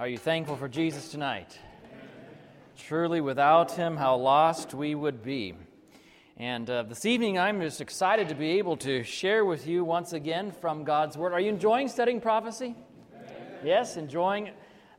Are you thankful for Jesus tonight? Truly, without him, how lost we would be. And uh, this evening, I'm just excited to be able to share with you once again from God's Word. Are you enjoying studying prophecy? Yes, enjoying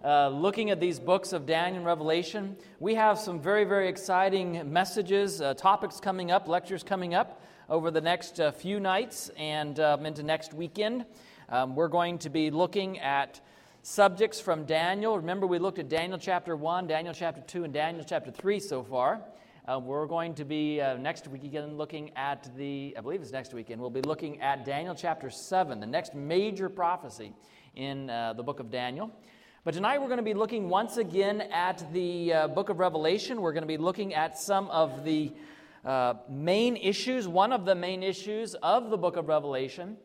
uh, looking at these books of Daniel and Revelation. We have some very, very exciting messages, uh, topics coming up, lectures coming up over the next uh, few nights and um, into next weekend. Um, we're going to be looking at subjects from Daniel. Remember, we looked at Daniel chapter 1, Daniel chapter 2, and Daniel chapter 3 so far. Uh, we're going to be uh, next weekend looking at the, I believe it's next weekend, we'll be looking at Daniel chapter 7, the next major prophecy in uh, the book of Daniel. But tonight we're going to be looking once again at the uh, book of Revelation. We're going to be looking at some of the uh, main issues, one of the main issues of the book of Revelation.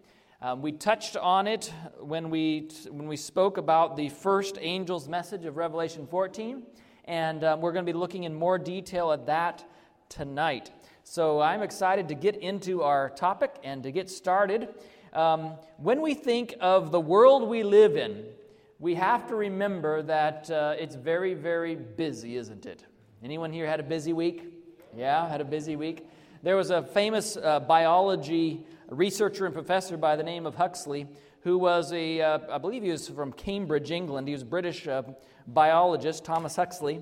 Um, we touched on it when we, when we spoke about the first angel's message of Revelation 14, and um, we're going to be looking in more detail at that tonight. So I'm excited to get into our topic and to get started. Um, when we think of the world we live in, we have to remember that uh, it's very, very busy, isn't it? Anyone here had a busy week? Yeah, had a busy week. There was a famous uh, biology researcher and professor by the name of Huxley, who was a, uh, I believe he was from Cambridge, England. He was a British uh, biologist, Thomas Huxley.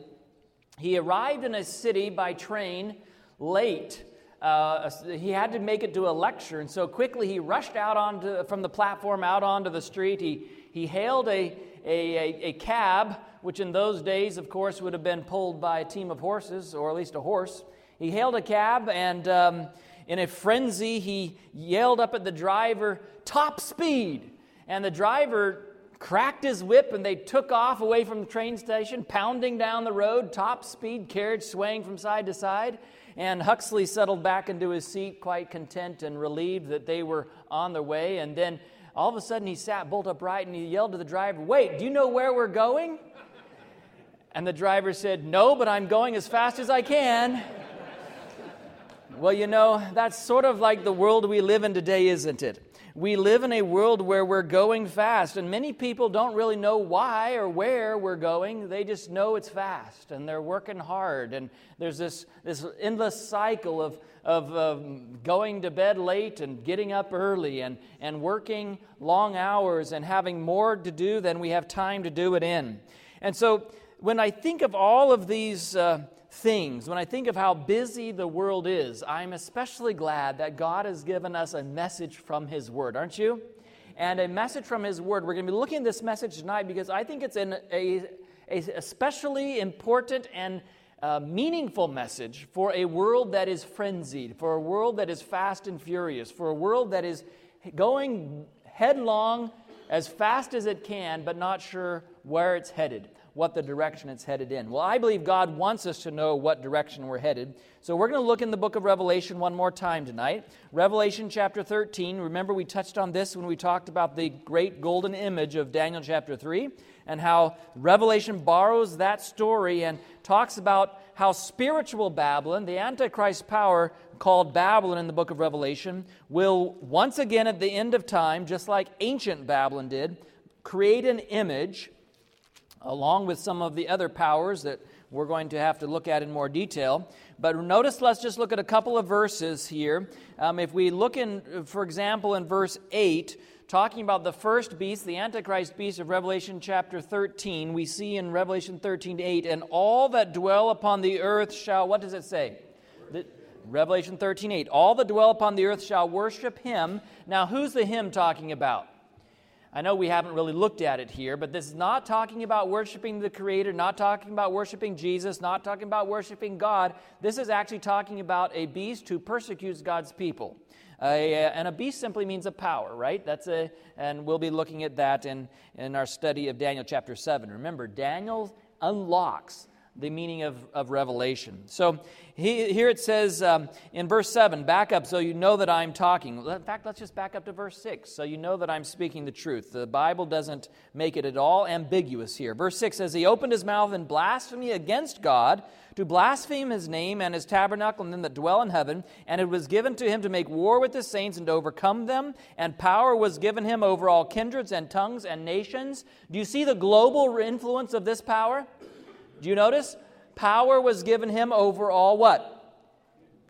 He arrived in a city by train late. Uh, he had to make it to a lecture, and so quickly he rushed out onto, from the platform out onto the street. He, he hailed a, a, a, a cab, which in those days, of course, would have been pulled by a team of horses, or at least a horse. He hailed a cab, and um, in a frenzy, he yelled up at the driver, Top speed! And the driver cracked his whip and they took off away from the train station, pounding down the road, top speed, carriage swaying from side to side. And Huxley settled back into his seat, quite content and relieved that they were on their way. And then all of a sudden he sat bolt upright and he yelled to the driver, Wait, do you know where we're going? And the driver said, No, but I'm going as fast as I can. Well, you know, that's sort of like the world we live in today, isn't it? We live in a world where we're going fast, and many people don't really know why or where we're going. They just know it's fast, and they're working hard. And there's this, this endless cycle of, of um, going to bed late and getting up early and, and working long hours and having more to do than we have time to do it in. And so, when I think of all of these uh, things, when I think of how busy the world is, I'm especially glad that God has given us a message from His Word, aren't you? And a message from His Word. We're going to be looking at this message tonight because I think it's an, a, a especially important and uh, meaningful message for a world that is frenzied, for a world that is fast and furious, for a world that is going headlong as fast as it can, but not sure where it's headed what the direction it's headed in. Well, I believe God wants us to know what direction we're headed. So we're going to look in the book of Revelation one more time tonight. Revelation chapter 13. Remember, we touched on this when we talked about the great golden image of Daniel chapter 3 and how Revelation borrows that story and talks about how spiritual Babylon, the Antichrist power called Babylon in the book of Revelation, will once again at the end of time, just like ancient Babylon did, create an image along with some of the other powers that we're going to have to look at in more detail. But notice, let's just look at a couple of verses here. Um, if we look in, for example, in verse 8, talking about the first beast, the Antichrist beast of Revelation chapter 13, we see in Revelation 13 8, and all that dwell upon the earth shall, what does it say? The, Revelation 13 8, all that dwell upon the earth shall worship him. Now, who's the him talking about? I know we haven't really looked at it here, but this is not talking about worshiping the Creator, not talking about worshiping Jesus, not talking about worshiping God. This is actually talking about a beast who persecutes God's people. And a beast simply means a power, right? That's a, and we'll be looking at that in, in our study of Daniel chapter 7. Remember, Daniel unlocks the meaning of, of revelation. So he, here it says um, in verse 7, back up so you know that I'm talking. In fact, let's just back up to verse 6 so you know that I'm speaking the truth. The Bible doesn't make it at all ambiguous here. Verse 6 says, He opened his mouth in blasphemy against God to blaspheme his name and his tabernacle and them that dwell in heaven. And it was given to him to make war with the saints and to overcome them. And power was given him over all kindreds and tongues and nations. Do you see the global influence of this power? Do you notice? Power was given him over all what?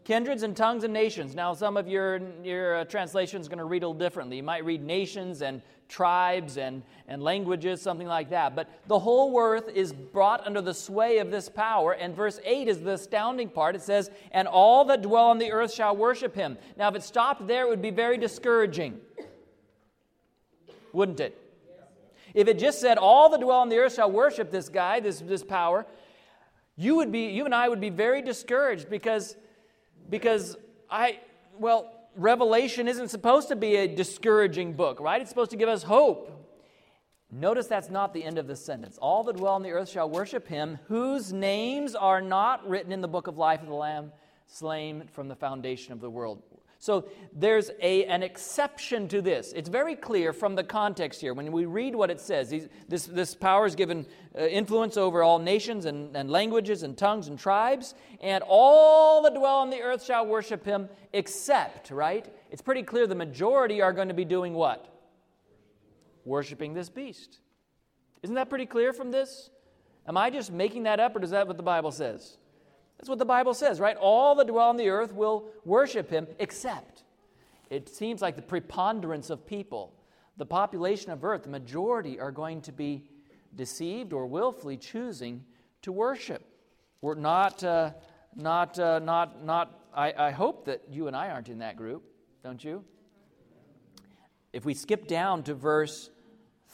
Kindreds and tongues and nations. Now, some of your, your uh, translations are going to read a little differently. You might read nations and tribes and, and languages, something like that. But the whole earth is brought under the sway of this power. And verse 8 is the astounding part. It says, And all that dwell on the earth shall worship him. Now, if it stopped there, it would be very discouraging. Wouldn't it? If it just said, All that dwell on the earth shall worship this guy, this, this power, you would be, you and I would be very discouraged because, because I, well, Revelation isn't supposed to be a discouraging book, right? It's supposed to give us hope. Notice that's not the end of the sentence. All that dwell on the earth shall worship him, whose names are not written in the book of life of the Lamb slain from the foundation of the world. So there's a, an exception to this. It's very clear from the context here. When we read what it says, this, this power is given uh, influence over all nations and, and languages and tongues and tribes, and all that dwell on the earth shall worship him, except, right? It's pretty clear the majority are going to be doing what? Worshiping this beast. Isn't that pretty clear from this? Am I just making that up, or is that what the Bible says? That's what the Bible says, right? All that dwell on the earth will worship him, except it seems like the preponderance of people, the population of earth, the majority are going to be deceived or willfully choosing to worship. We're not, uh, not, uh, not, not, I, I hope that you and I aren't in that group, don't you? If we skip down to verse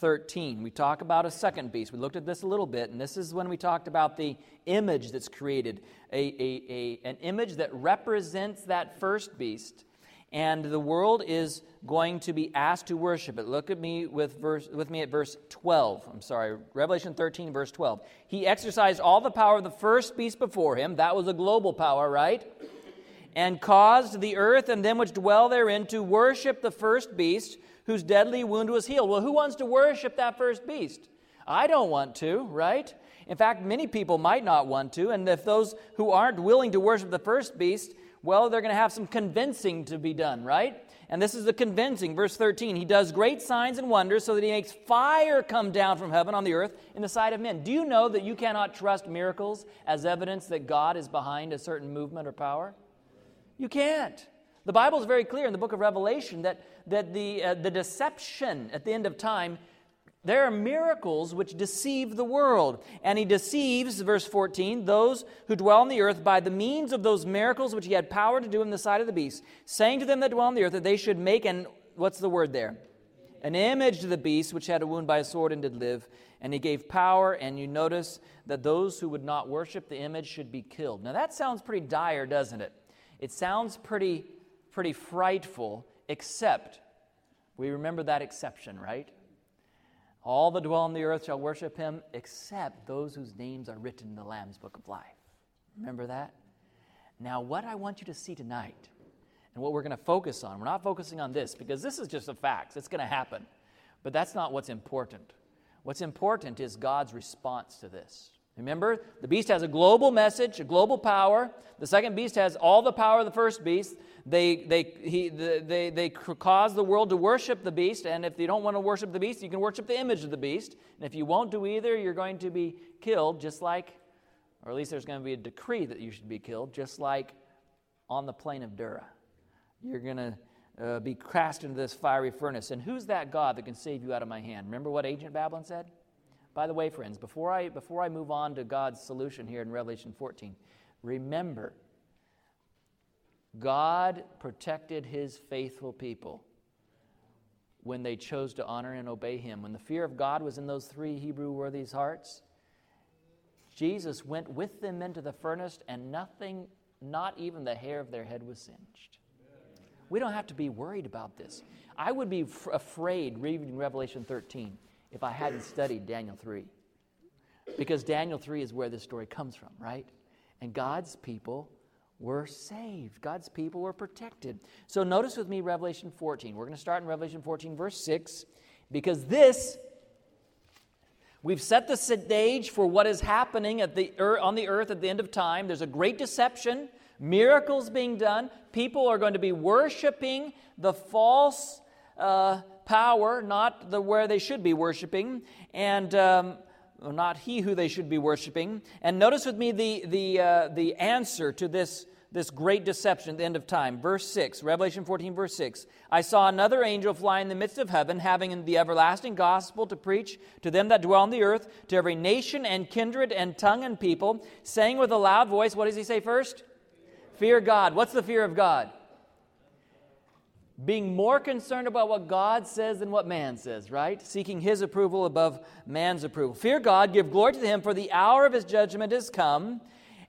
13, we talk about a second beast. We looked at this a little bit, and this is when we talked about the image that's created a, a, a, an image that represents that first beast. And the world is going to be asked to worship it. Look at me with, verse, with me at verse 12. I'm sorry, Revelation 13, verse 12. He exercised all the power of the first beast before him. That was a global power, right? And caused the earth and them which dwell therein to worship the first beast whose deadly wound was healed. Well, who wants to worship that first beast? I don't want to, right? In fact, many people might not want to, and if those who aren't willing to worship the first beast, well, they're going to have some convincing to be done, right? And this is the convincing. Verse 13 He does great signs and wonders so that He makes fire come down from heaven on the earth in the sight of men. Do you know that you cannot trust miracles as evidence that God is behind a certain movement or power? You can't. The Bible is very clear in the book of Revelation that, that the, uh, the deception at the end of time, there are miracles which deceive the world. And he deceives, verse 14, those who dwell on the earth by the means of those miracles which he had power to do in the sight of the beast, saying to them that dwell on the earth that they should make an, what's the word there? An image to the beast which had a wound by a sword and did live. And he gave power, and you notice that those who would not worship the image should be killed. Now that sounds pretty dire, doesn't it? It sounds pretty pretty frightful, except we remember that exception, right? All that dwell on the earth shall worship him, except those whose names are written in the Lamb's book of life. Remember that? Now, what I want you to see tonight, and what we're going to focus on, we're not focusing on this because this is just a fact, it's going to happen. But that's not what's important. What's important is God's response to this. Remember, the beast has a global message, a global power. The second beast has all the power of the first beast. They, they, he, they, they cause the world to worship the beast, and if you don't want to worship the beast, you can worship the image of the beast. And if you won't do either, you're going to be killed, just like, or at least there's going to be a decree that you should be killed, just like on the plain of Dura. You're going to uh, be cast into this fiery furnace. And who's that God that can save you out of my hand? Remember what Agent Babylon said? By the way, friends, before I, before I move on to God's solution here in Revelation 14, remember God protected his faithful people when they chose to honor and obey him. When the fear of God was in those three Hebrew worthies' hearts, Jesus went with them into the furnace, and nothing, not even the hair of their head, was singed. We don't have to be worried about this. I would be f- afraid reading Revelation 13 if I hadn't studied Daniel 3. Because Daniel 3 is where this story comes from, right? And God's people were saved. God's people were protected. So notice with me Revelation 14. We're going to start in Revelation 14, verse 6, because this, we've set the stage for what is happening at the, on the earth at the end of time. There's a great deception, miracles being done. People are going to be worshiping the false uh, power, not the where they should be worshiping. And. Um, not he who they should be worshiping. And notice with me the, the, uh, the answer to this this great deception at the end of time. Verse 6, Revelation 14, verse 6. I saw another angel fly in the midst of heaven, having the everlasting gospel to preach to them that dwell on the earth, to every nation and kindred and tongue and people, saying with a loud voice, what does he say first? Fear God. What's the fear of God? Being more concerned about what God says than what man says, right? Seeking his approval above man's approval. Fear God, give glory to him, for the hour of his judgment is come,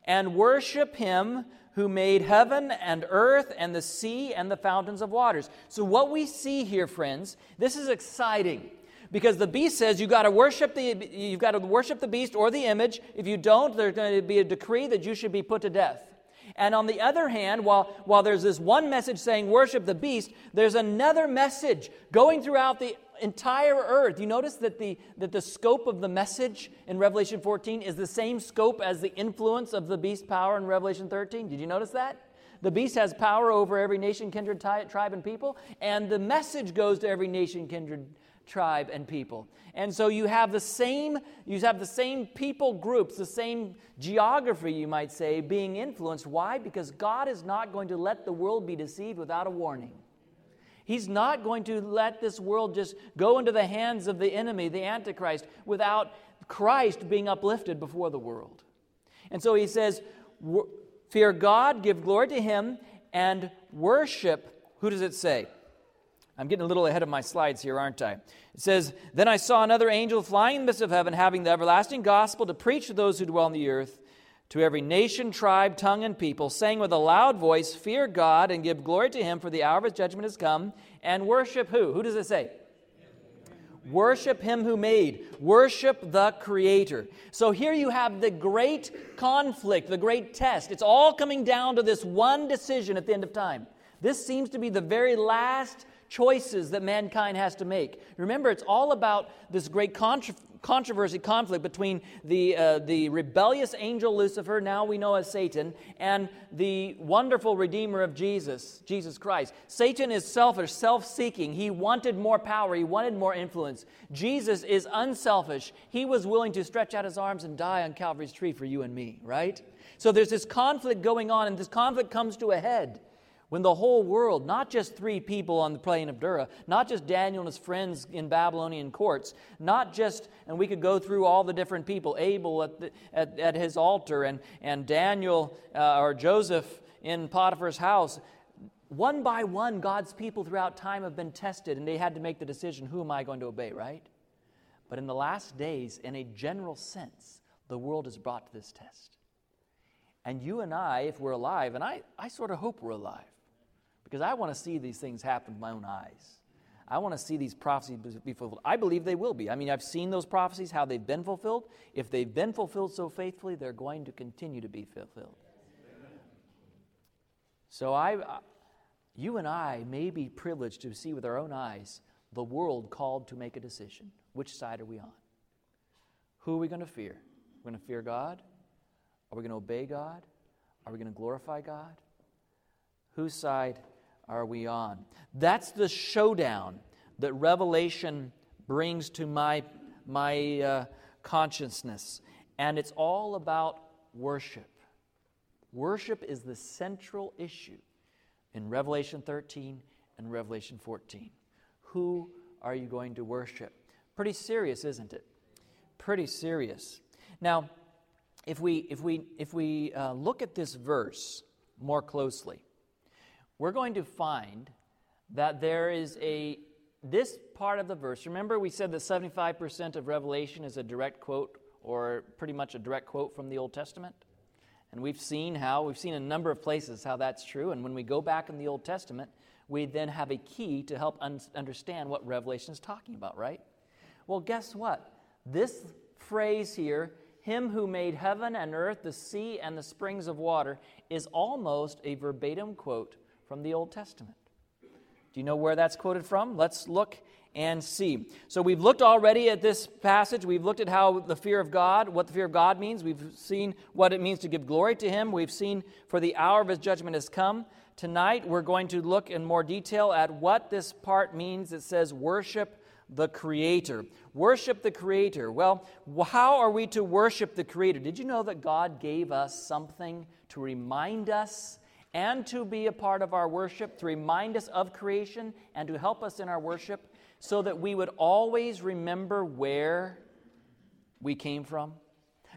and worship him who made heaven and earth and the sea and the fountains of waters. So, what we see here, friends, this is exciting because the beast says you got to worship the you've got to worship the beast or the image. If you don't, there's going to be a decree that you should be put to death. And on the other hand, while, while there's this one message saying worship the beast, there's another message going throughout the entire earth. You notice that the, that the scope of the message in Revelation 14 is the same scope as the influence of the beast power in Revelation 13. Did you notice that? The beast has power over every nation, kindred, tribe, and people, and the message goes to every nation, kindred, tribe, and people. And so you have the same, you have the same people groups, the same geography, you might say, being influenced. Why? Because God is not going to let the world be deceived without a warning. He's not going to let this world just go into the hands of the enemy, the Antichrist, without Christ being uplifted before the world. And so he says, Fear God, give glory to him, and worship. Who does it say? I'm getting a little ahead of my slides here, aren't I? It says, Then I saw another angel flying in the midst of heaven, having the everlasting gospel to preach to those who dwell on the earth to every nation, tribe, tongue, and people, saying with a loud voice, Fear God and give glory to him, for the hour of his judgment has come, and worship who? Who does it say? Worship him who made. Worship the Creator. So here you have the great conflict, the great test. It's all coming down to this one decision at the end of time. This seems to be the very last choices that mankind has to make. Remember, it's all about this great contra- controversy, conflict between the, uh, the rebellious angel Lucifer, now we know as Satan, and the wonderful Redeemer of Jesus, Jesus Christ. Satan is selfish, self seeking. He wanted more power, he wanted more influence. Jesus is unselfish. He was willing to stretch out his arms and die on Calvary's tree for you and me, right? So there's this conflict going on, and this conflict comes to a head when the whole world, not just three people on the plain of Dura, not just Daniel and his friends in Babylonian courts, not just, and we could go through all the different people, Abel at, the, at, at his altar, and, and Daniel uh, or Joseph in Potiphar's house. One by one, God's people throughout time have been tested, and they had to make the decision who am I going to obey, right? But in the last days, in a general sense, the world is brought to this test. And you and I, if we're alive, and I, I sort of hope we're alive, because I want to see these things happen with my own eyes. I want to see these prophecies be fulfilled. I believe they will be. I mean, I've seen those prophecies, how they've been fulfilled. If they've been fulfilled so faithfully, they're going to continue to be fulfilled. So I, uh, you and I may be privileged to see with our own eyes the world called to make a decision. Which side are we on? Who are we going to fear? We're going to fear God? Are we going to obey God? Are we going to glorify God? Whose side are we on? That's the showdown that Revelation brings to my, my uh, consciousness. And it's all about worship. Worship is the central issue in Revelation 13 and Revelation 14. Who are you going to worship? Pretty serious, isn't it? Pretty serious. Now, if we, if we, if we uh, look at this verse more closely, we're going to find that there is a this part of the verse. Remember, we said that 75% of Revelation is a direct quote, or pretty much a direct quote from the Old Testament. And we've seen how, we've seen a number of places how that's true. And when we go back in the Old Testament, we then have a key to help un- understand what Revelation is talking about, right? Well, guess what? This phrase here Him who made heaven and earth, the sea, and the springs of water, is almost a verbatim quote from the Old Testament. Do you know where that's quoted from? Let's look and see. So we've looked already at this passage. We've looked at how the fear of God, what the fear of God means. We've seen what it means to give glory to Him. We've seen for the hour of His judgment has come. Tonight we're going to look in more detail at what this part means. It says, worship the Creator. Worship the Creator. Well, how are we to worship the Creator? Did you know that God gave us something to remind us and to be a part of our worship, to remind us of creation and to help us in our worship so that we would always remember where we came from?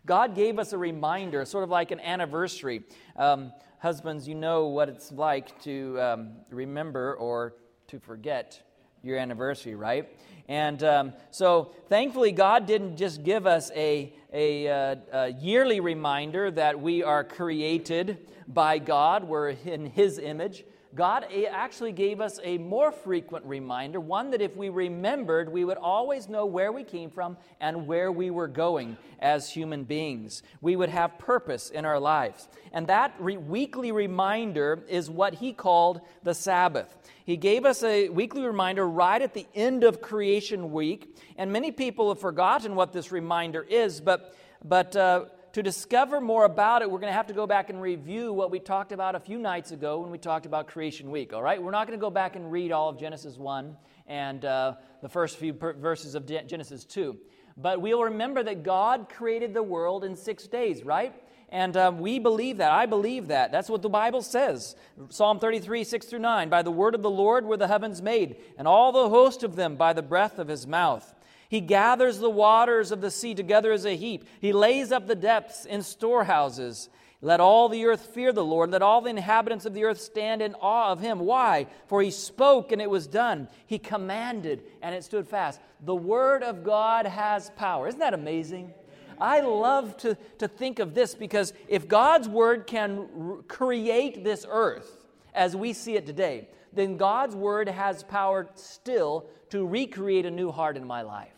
God gave us a reminder, sort of like an anniversary. Um, husbands, you know what it's like to um, remember or to forget your anniversary, right? And um, so, thankfully, God didn't just give us a, a, uh, a, yearly reminder that we are created by God, we're in His image. God actually gave us a more frequent reminder, one that if we remembered, we would always know where we came from and where we were going as human beings. We would have purpose in our lives. And that re- weekly reminder is what he called the Sabbath. He gave us a weekly reminder right at the end of creation week, and many people have forgotten what this reminder is, but but uh, to discover more about it, we're going to have to go back and review what we talked about a few nights ago when we talked about Creation Week, all right? We're not going to go back and read all of Genesis 1 and uh, the first few per- verses of Genesis 2. But we'll remember that God created the world in six days, right? And um, we believe that. I believe that. That's what the Bible says. Psalm 33, 6 through 9. By the word of the Lord were the heavens made, and all the host of them by the breath of his mouth. He gathers the waters of the sea together as a heap. He lays up the depths in storehouses. Let all the earth fear the Lord. Let all the inhabitants of the earth stand in awe of him. Why? For he spoke and it was done. He commanded and it stood fast. The word of God has power. Isn't that amazing? I love to, to think of this because if God's word can create this earth as we see it today, then God's word has power still to recreate a new heart in my life.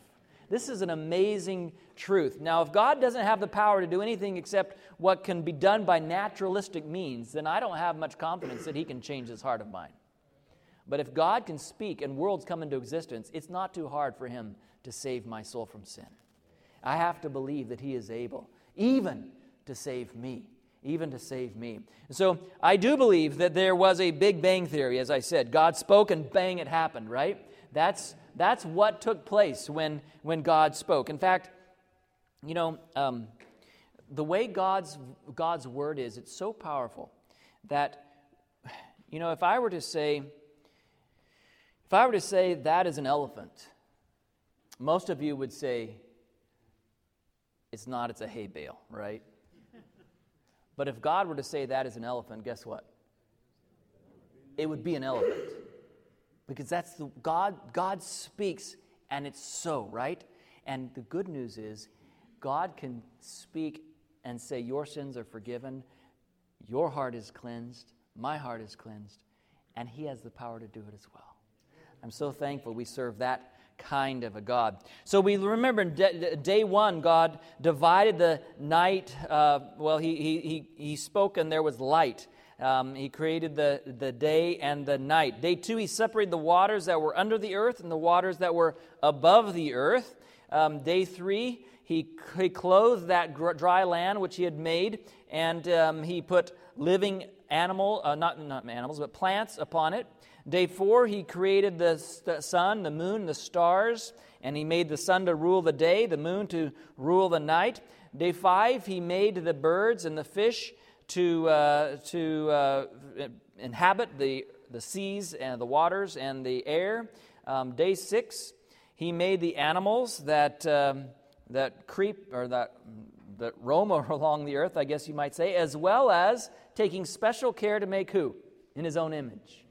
This is an amazing truth. Now, if God doesn't have the power to do anything except what can be done by naturalistic means, then I don't have much confidence that He can change this heart of mine. But if God can speak and worlds come into existence, it's not too hard for Him to save my soul from sin. I have to believe that He is able, even to save me. Even to save me. So I do believe that there was a Big Bang Theory, as I said. God spoke and bang, it happened, right? That's that's what took place when, when God spoke. In fact, you know, um, the way God's, God's word is, it's so powerful that, you know, if I were to say, if I were to say that is an elephant, most of you would say, it's not, it's a hay bale, right? But if God were to say that is an elephant, guess what? It would be an elephant because that's the God God speaks and it's so, right? And the good news is God can speak and say your sins are forgiven, your heart is cleansed, my heart is cleansed, and he has the power to do it as well. I'm so thankful we serve that kind of a God. So we remember day one, God divided the night. Uh, well, he, he, he, he spoke and there was light. Um, he created the, the day and the night. Day two, he separated the waters that were under the earth and the waters that were above the earth. Um, day three, he, he clothed that dry land which he had made, and um, he put living animal, uh, not, not animals, but plants upon it. Day four, he created the sun, the moon, the stars, and he made the sun to rule the day, the moon to rule the night. Day five, he made the birds and the fish to, uh, to uh, inhabit the, the seas and the waters and the air. Um, day six, he made the animals that, um, that creep or that, that roam along the earth, I guess you might say, as well as taking special care to make who? In his own image.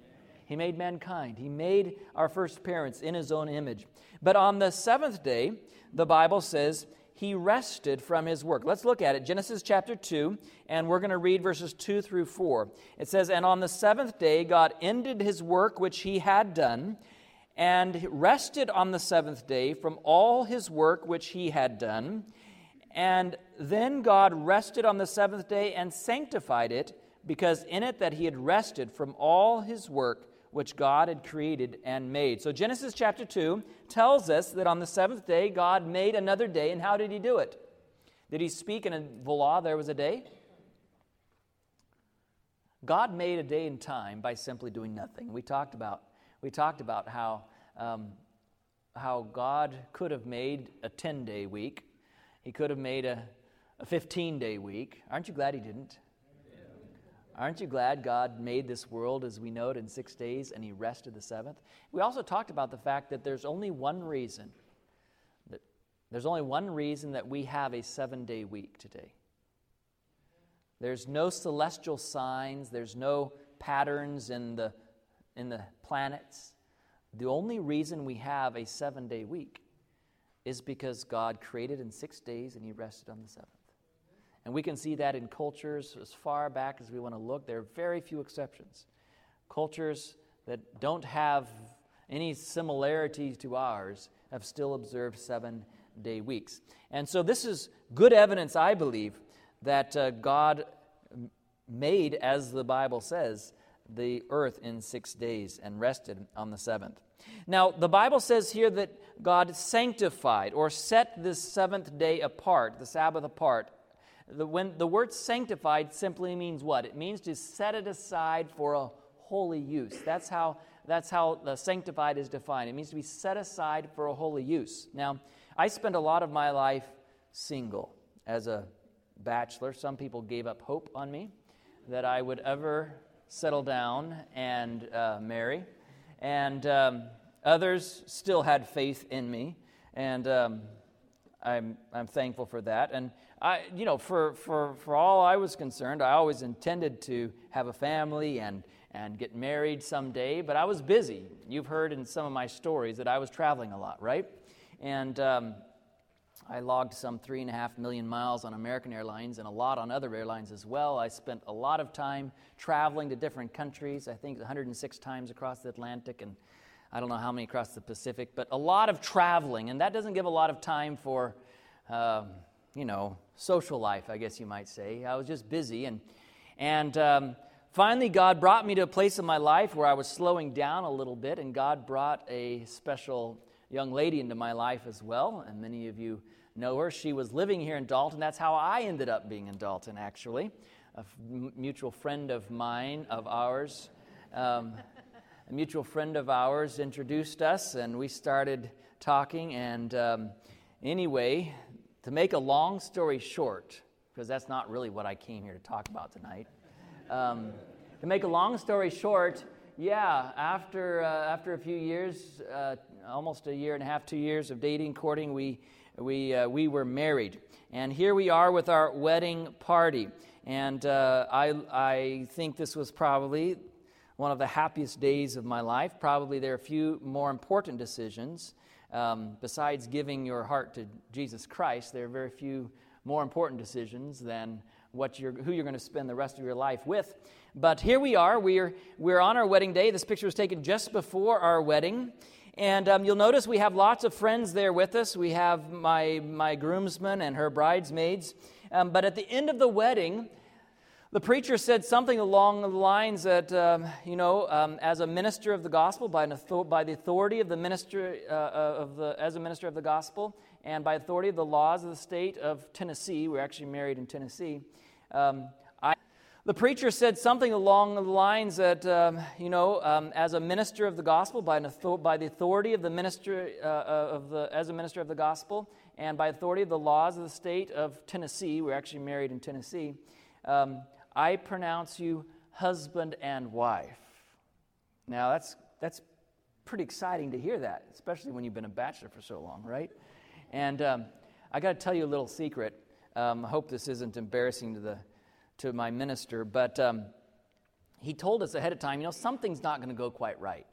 He made mankind. He made our first parents in his own image. But on the seventh day, the Bible says he rested from his work. Let's look at it. Genesis chapter 2, and we're going to read verses 2 through 4. It says, And on the seventh day, God ended his work which he had done, and rested on the seventh day from all his work which he had done. And then God rested on the seventh day and sanctified it, because in it that he had rested from all his work which God had created and made. So Genesis chapter 2 tells us that on the seventh day, God made another day. And how did he do it? Did he speak and voila, there was a day? God made a day and time by simply doing nothing. We talked about, we talked about how, um, how God could have made a 10 day week, He could have made a, a 15 day week. Aren't you glad He didn't? Aren't you glad God made this world as we know it in six days and He rested the seventh? We also talked about the fact that there's only one reason that there's only one reason that we have a seven day week today. There's no celestial signs, there's no patterns in the, in the planets. The only reason we have a seven day week is because God created in six days and He rested on the seventh. And we can see that in cultures as far back as we want to look. There are very few exceptions. Cultures that don't have any similarities to ours have still observed seven day weeks. And so, this is good evidence, I believe, that uh, God made, as the Bible says, the earth in six days and rested on the seventh. Now, the Bible says here that God sanctified or set this seventh day apart, the Sabbath apart. The, when, the word sanctified simply means what? It means to set it aside for a holy use. That's how, that's how the sanctified is defined. It means to be set aside for a holy use. Now, I spent a lot of my life single as a bachelor. Some people gave up hope on me that I would ever settle down and uh, marry. And um, others still had faith in me. And um, I'm, I'm thankful for that. And I, you know, for, for, for all I was concerned, I always intended to have a family and, and get married someday, but I was busy. You've heard in some of my stories that I was traveling a lot, right? And um, I logged some three and a half million miles on American Airlines and a lot on other airlines as well. I spent a lot of time traveling to different countries, I think 106 times across the Atlantic and I don't know how many across the Pacific, but a lot of traveling. And that doesn't give a lot of time for, um, you know, social life, I guess you might say. I was just busy. And, and um, finally, God brought me to a place in my life where I was slowing down a little bit, and God brought a special young lady into my life as well. And many of you know her. She was living here in Dalton. That's how I ended up being in Dalton, actually. A f- mutual friend of mine, of ours, um, a mutual friend of ours introduced us, and we started talking. And um, anyway, to make a long story short, because that's not really what I came here to talk about tonight. Um, to make a long story short, yeah, after, uh, after a few years, uh, almost a year and a half, two years of dating, courting, we we, uh, we were married. And here we are with our wedding party. And uh, I, I think this was probably one of the happiest days of my life. Probably there are a few more important decisions. Um, besides giving your heart to Jesus Christ, there are very few more important decisions than what you're, who you're going to spend the rest of your life with. But here we are. We're, we're on our wedding day. This picture was taken just before our wedding. And um, you'll notice we have lots of friends there with us. We have my, my groomsmen and her bridesmaids. Um, but at the end of the wedding, the preacher said something along the lines that, um, you know, um, as a minister of the gospel, by, author- by the authority of the minister uh, uh, of the, as a minister of the gospel, and by authority of the laws of the state of Tennessee, we're actually married in Tennessee. Um, the preacher said something along the lines that, um, you know, um, as a minister of the gospel, by, author- by the authority of the minister uh, of the, as a minister of the gospel, and by authority of the laws of the state of Tennessee, we're actually married in Tennessee, um, I pronounce you husband and wife. Now, that's, that's pretty exciting to hear that, especially when you've been a bachelor for so long, right? And um, I got to tell you a little secret. Um, I hope this isn't embarrassing to the to my minister, but um, he told us ahead of time, you know, something's not going to go quite right.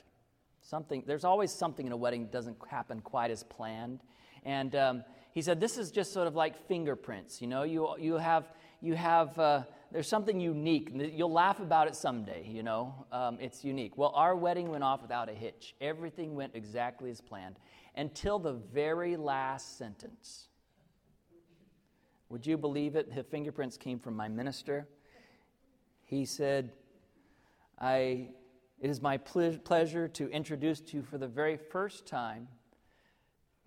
Something, there's always something in a wedding that doesn't happen quite as planned. And um, he said, this is just sort of like fingerprints. You know, you, you have, you have uh, there's something unique. You'll laugh about it someday, you know. Um, it's unique. Well, our wedding went off without a hitch. Everything went exactly as planned until the very last sentence. Would you believe it? The fingerprints came from my minister. He said, I, It is my ple- pleasure to introduce to you for the very first time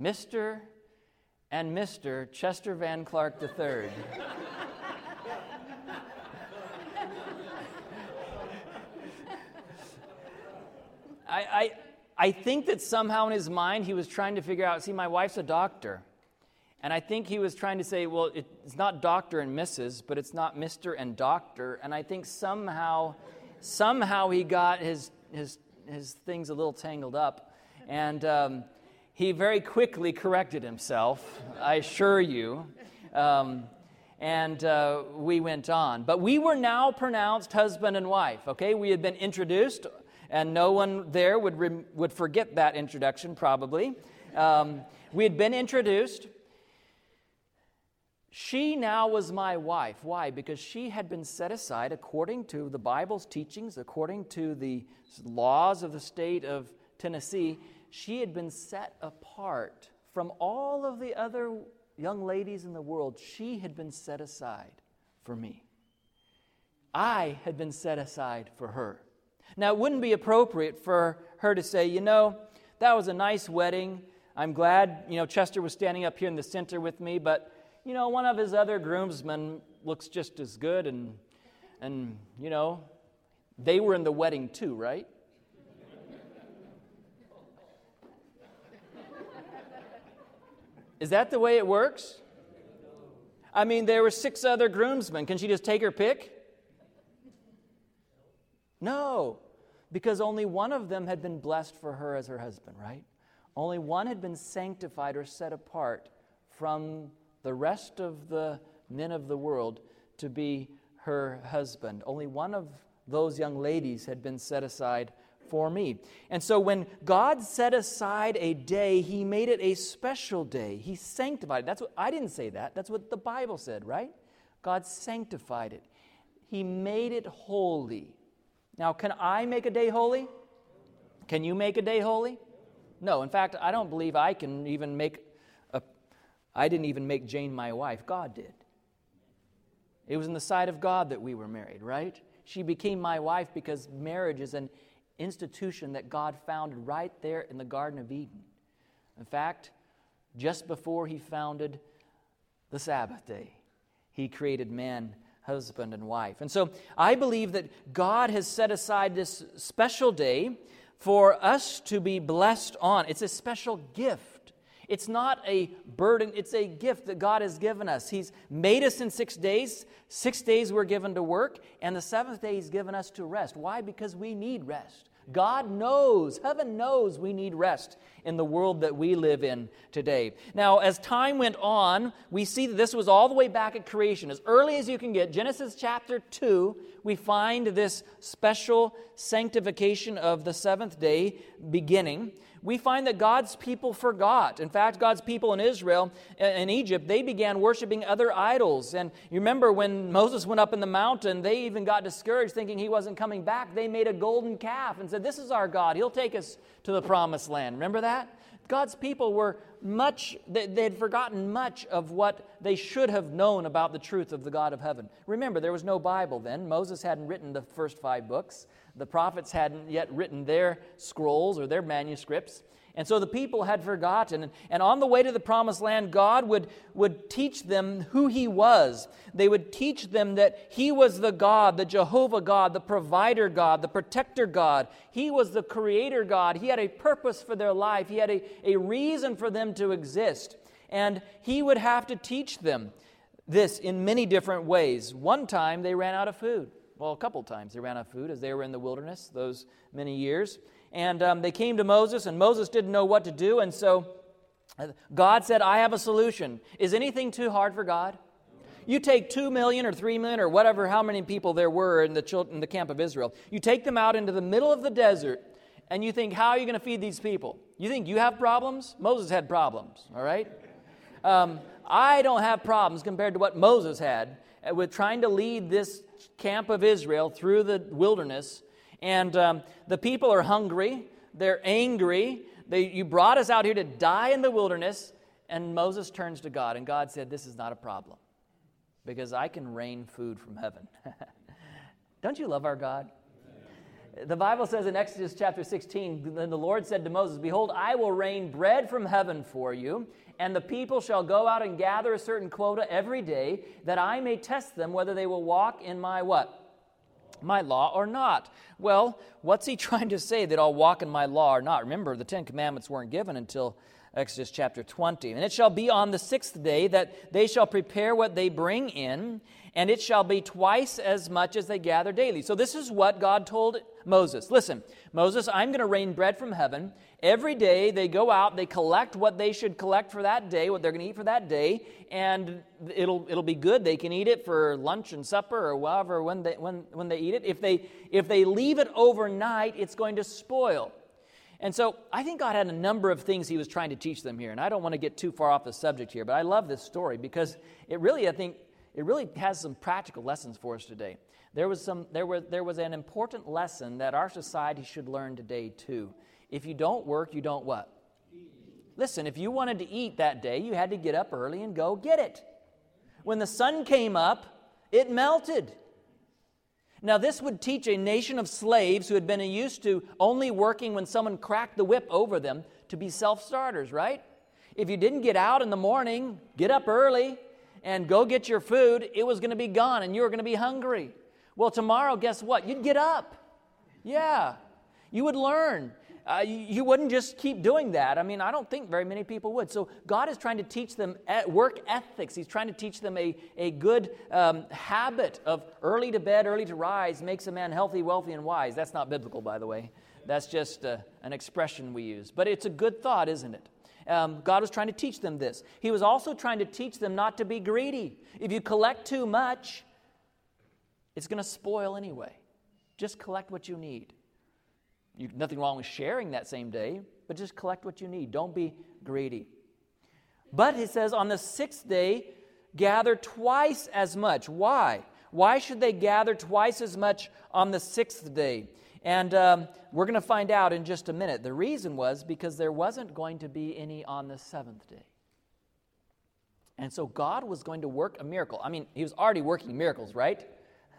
Mr. and Mr. Chester Van Clark III. I, I, I think that somehow in his mind he was trying to figure out see, my wife's a doctor. And I think he was trying to say, well, it's not doctor and Mrs., but it's not Mr. and doctor. And I think somehow, somehow he got his, his, his things a little tangled up. And um, he very quickly corrected himself, I assure you. Um, and uh, we went on. But we were now pronounced husband and wife, okay? We had been introduced and no one there would, re- would forget that introduction, probably. Um, we had been introduced. She now was my wife. Why? Because she had been set aside according to the Bible's teachings, according to the laws of the state of Tennessee. She had been set apart from all of the other young ladies in the world. She had been set aside for me. I had been set aside for her. Now, it wouldn't be appropriate for her to say, you know, that was a nice wedding. I'm glad, you know, Chester was standing up here in the center with me, but, you know, one of his other groomsmen looks just as good, and, and you know, they were in the wedding too, right? Is that the way it works? I mean, there were six other groomsmen. Can she just take her pick? No because only one of them had been blessed for her as her husband, right? Only one had been sanctified or set apart from the rest of the men of the world to be her husband. Only one of those young ladies had been set aside for me. And so when God set aside a day, he made it a special day. He sanctified it. That's what I didn't say that. That's what the Bible said, right? God sanctified it. He made it holy. Now, can I make a day holy? Can you make a day holy? No. In fact, I don't believe I can even make. I didn't even make Jane my wife. God did. It was in the sight of God that we were married, right? She became my wife because marriage is an institution that God founded right there in the Garden of Eden. In fact, just before He founded the Sabbath day, He created man husband and wife. And so I believe that God has set aside this special day for us to be blessed on. It's a special gift. It's not a burden, it's a gift that God has given us. He's made us in six days. Six days we're given to work, and the seventh day He's given us to rest. Why? Because we need rest. God knows, heaven knows we need rest in the world that we live in today. Now, as time went on, we see that this was all the way back at creation. As early as you can get, Genesis chapter 2, we find this special sanctification of the seventh day beginning we find that God's people forgot. In fact, God's people in Israel, uh, in Egypt, they began worshiping other idols. And you remember when Moses went up in the mountain, they even got discouraged thinking he wasn't coming back. They made a golden calf and said, This is our God. He'll take us to the promised land. Remember that? God's people were much, they had forgotten much of what they should have known about the truth of the God of heaven. Remember, there was no Bible then. Moses hadn't written the first five books the prophets hadn't yet written their scrolls or their manuscripts. And so the people had forgotten. And on the way to the promised land, God would, would teach them who He was. They would teach them that He was the God, the Jehovah God, the provider God, the protector God. He was the creator God. He had a purpose for their life, He had a, a reason for them to exist. And He would have to teach them this in many different ways. One time they ran out of food. Well, a couple times they ran out of food as they were in the wilderness those many years. And um, they came to Moses, and Moses didn't know what to do. And so God said, I have a solution. Is anything too hard for God? You take two million or three million or whatever, how many people there were in the, children, in the camp of Israel. You take them out into the middle of the desert, and you think, how are you going to feed these people? You think you have problems? Moses had problems, all right? Um, I don't have problems compared to what Moses had uh, with trying to lead this camp of Israel through the wilderness. And um, the people are hungry, they're angry. They, you brought us out here to die in the wilderness. And Moses turns to God, and God said, This is not a problem. because I can rain food from heaven. Don't you love our God? The Bible says in Exodus chapter 16, then the Lord said to Moses, Behold, I will rain bread from heaven for you, and the people shall go out and gather a certain quota every day, that I may test them whether they will walk in my what? My law or not. Well, what's he trying to say that I'll walk in my law or not? Remember, the Ten Commandments weren't given until Exodus chapter 20. And it shall be on the sixth day that they shall prepare what they bring in, and it shall be twice as much as they gather daily. So, this is what God told Moses. Listen, Moses, I'm going to rain bread from heaven. Every day they go out, they collect what they should collect for that day, what they're going to eat for that day, and it'll, it'll be good. They can eat it for lunch and supper or whatever when they, when, when they eat it. If they, if they leave it overnight, it's going to spoil. And so I think God had a number of things He was trying to teach them here. And I don't want to get too far off the subject here, but I love this story because it really, I think, it really has some practical lessons for us today. There was, some, there, was, there was an important lesson that our society should learn today, too. If you don't work, you don't what? Listen, if you wanted to eat that day, you had to get up early and go get it. When the sun came up, it melted. Now, this would teach a nation of slaves who had been used to only working when someone cracked the whip over them to be self starters, right? If you didn't get out in the morning, get up early, and go get your food, it was going to be gone and you were going to be hungry. Well, tomorrow, guess what? You'd get up. Yeah. You would learn. Uh, you, wouldn't just keep doing that. I mean, I don't think very many people would. So, God is trying to teach them work ethics. He's trying to teach them a, a good um, habit of early to bed, early to rise makes a man healthy, wealthy, and wise. That's not biblical, by the way. That's just uh, an expression we use. But it's a good thought, isn't it? Um, God was trying to teach them this. He was also trying to teach them not to be greedy. If you collect too much, it's going to spoil anyway. Just collect what you need. You, nothing wrong with sharing that same day, but just collect what you need. Don't be greedy. But he says, on the sixth day, gather twice as much. Why? Why should they gather twice as much on the sixth day? And um, we're going to find out in just a minute. The reason was because there wasn't going to be any on the seventh day. And so God was going to work a miracle. I mean, He was already working miracles, right?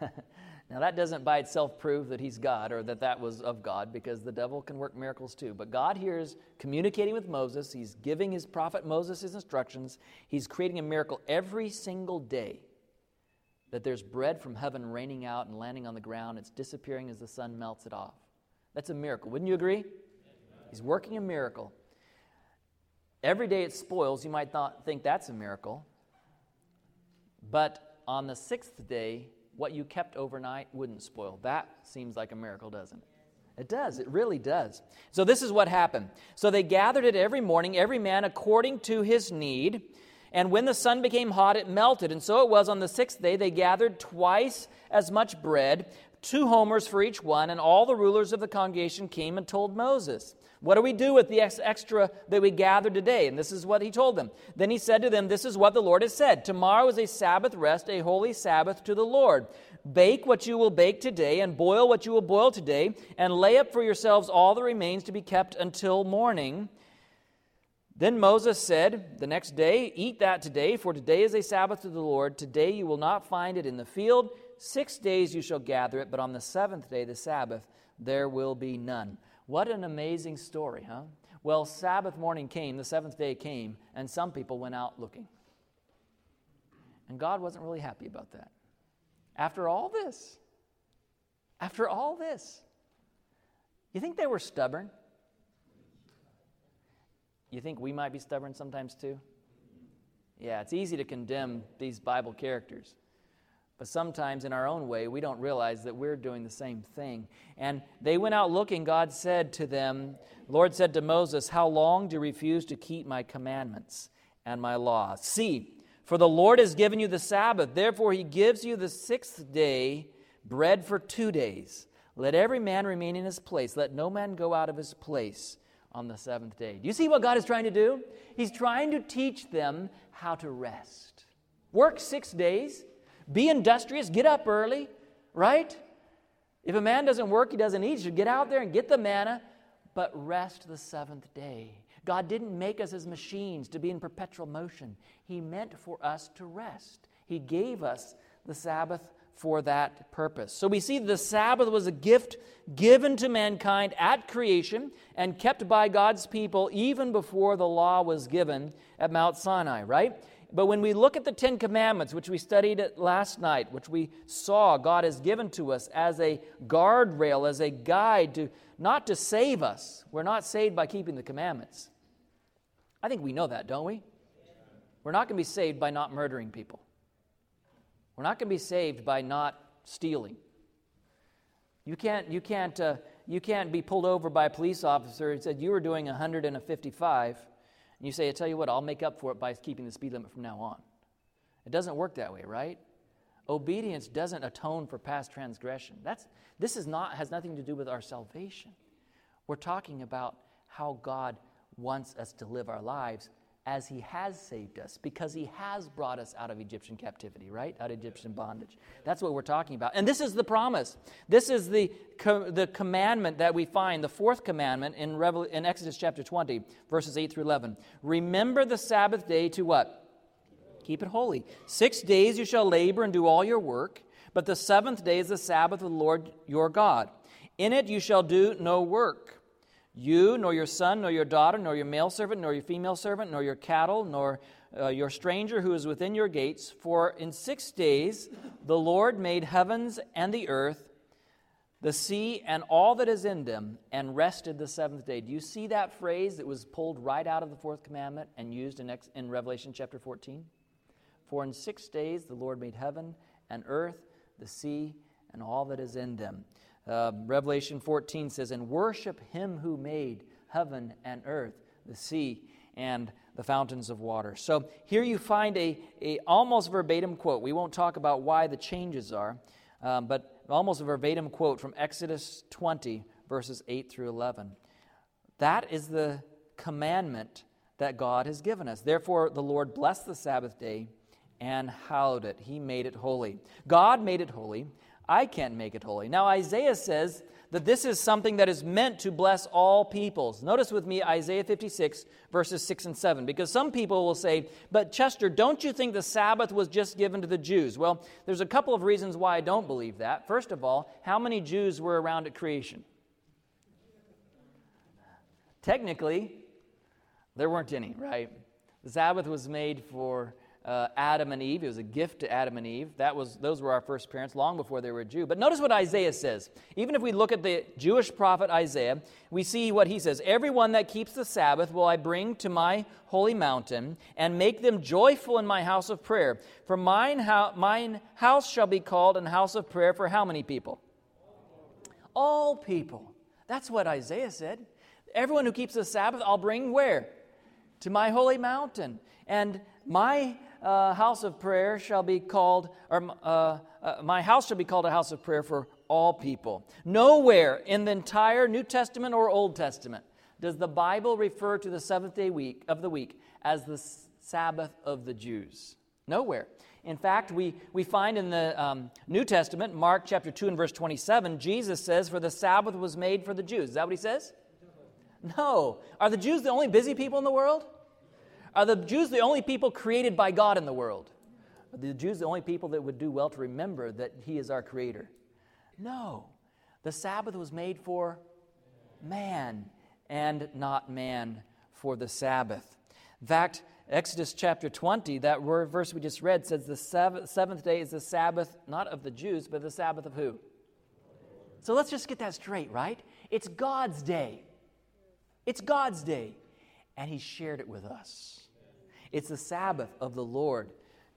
now, that doesn't by itself prove that He's God or that that was of God because the devil can work miracles too. But God here is communicating with Moses. He's giving His prophet Moses His instructions. He's creating a miracle every single day that there's bread from heaven raining out and landing on the ground. It's disappearing as the sun melts it off. That's a miracle. Wouldn't you agree? He's working a miracle. Every day it spoils. You might not think that's a miracle. But on the sixth day, what you kept overnight wouldn't spoil. That seems like a miracle, doesn't it? It does. It really does. So, this is what happened. So, they gathered it every morning, every man according to his need. And when the sun became hot, it melted. And so it was on the sixth day, they gathered twice as much bread, two homers for each one, and all the rulers of the congregation came and told Moses. What do we do with the extra that we gathered today? And this is what he told them. Then he said to them, This is what the Lord has said Tomorrow is a Sabbath rest, a holy Sabbath to the Lord. Bake what you will bake today, and boil what you will boil today, and lay up for yourselves all the remains to be kept until morning. Then Moses said the next day, Eat that today, for today is a Sabbath to the Lord. Today you will not find it in the field. Six days you shall gather it, but on the seventh day, the Sabbath, there will be none. What an amazing story, huh? Well, Sabbath morning came, the seventh day came, and some people went out looking. And God wasn't really happy about that. After all this, after all this, you think they were stubborn? You think we might be stubborn sometimes too? Yeah, it's easy to condemn these Bible characters. But sometimes in our own way, we don't realize that we're doing the same thing. And they went out looking. God said to them, Lord said to Moses, How long do you refuse to keep my commandments and my laws? See, for the Lord has given you the Sabbath. Therefore, he gives you the sixth day bread for two days. Let every man remain in his place. Let no man go out of his place on the seventh day. Do you see what God is trying to do? He's trying to teach them how to rest. Work six days, be industrious, get up early, right? If a man doesn't work, he doesn't eat, he should get out there and get the manna, but rest the seventh day. God didn't make us as machines to be in perpetual motion. He meant for us to rest. He gave us the Sabbath for that purpose. So we see the Sabbath was a gift given to mankind at creation and kept by God's people even before the law was given at Mount Sinai, right? But when we look at the Ten Commandments, which we studied last night, which we saw God has given to us as a guardrail, as a guide to not to save us. We're not saved by keeping the commandments. I think we know that, don't we? We're not going to be saved by not murdering people. We're not going to be saved by not stealing. You can't, you can't, uh, you can't be pulled over by a police officer and said you were doing 155, and you say, I tell you what, I'll make up for it by keeping the speed limit from now on. It doesn't work that way, right? Obedience doesn't atone for past transgression. That's, this is not, has nothing to do with our salvation. We're talking about how God wants us to live our lives as he has saved us because he has brought us out of Egyptian captivity, right? Out of Egyptian bondage. That's what we're talking about. And this is the promise. This is the, co- the commandment that we find, the fourth commandment in, Revel- in Exodus chapter 20, verses 8 through 11. Remember the Sabbath day to what? Keep it holy. Six days you shall labor and do all your work, but the seventh day is the Sabbath of the Lord your God. In it you shall do no work you, nor your son, nor your daughter, nor your male servant, nor your female servant, nor your cattle, nor uh, your stranger who is within your gates. For in six days the Lord made heavens and the earth, the sea, and all that is in them, and rested the seventh day. Do you see that phrase that was pulled right out of the fourth commandment and used in, in Revelation chapter 14? For in six days the Lord made heaven and earth, the sea, and all that is in them. Uh, Revelation 14 says, And worship him who made heaven and earth, the sea, and the fountains of water. So here you find a, a almost verbatim quote. We won't talk about why the changes are, um, but almost a verbatim quote from Exodus 20, verses 8 through 11. That is the commandment that God has given us. Therefore, the Lord blessed the Sabbath day and hallowed it. He made it holy. God made it holy I can't make it holy. Now, Isaiah says that this is something that is meant to bless all peoples. Notice with me Isaiah 56, verses 6 and 7, because some people will say, But Chester, don't you think the Sabbath was just given to the Jews? Well, there's a couple of reasons why I don't believe that. First of all, how many Jews were around at creation? Technically, there weren't any, right? The Sabbath was made for uh, Adam and Eve. It was a gift to Adam and Eve. That was, those were our first parents long before they were Jew. But notice what Isaiah says. Even if we look at the Jewish prophet Isaiah, we see what he says Everyone that keeps the Sabbath will I bring to my holy mountain and make them joyful in my house of prayer. For mine, ho- mine house shall be called an house of prayer for how many people? All people. That's what Isaiah said. Everyone who keeps the Sabbath, I'll bring where? To my holy mountain. And my uh, house of prayer shall be called, or uh, uh, my house shall be called a house of prayer for all people. Nowhere in the entire New Testament or Old Testament does the Bible refer to the seventh day week of the week as the Sabbath of the Jews. Nowhere. In fact, we, we find in the um, New Testament, Mark chapter 2 and verse 27, Jesus says, For the Sabbath was made for the Jews. Is that what he says? No. Are the Jews the only busy people in the world? Are the Jews the only people created by God in the world? Are the Jews the only people that would do well to remember that He is our Creator? No. The Sabbath was made for man and not man for the Sabbath. In fact, Exodus chapter 20, that verse we just read, says the seventh day is the Sabbath, not of the Jews, but the Sabbath of who? So let's just get that straight, right? It's God's day. It's God's day. And He shared it with us. It's the Sabbath of the Lord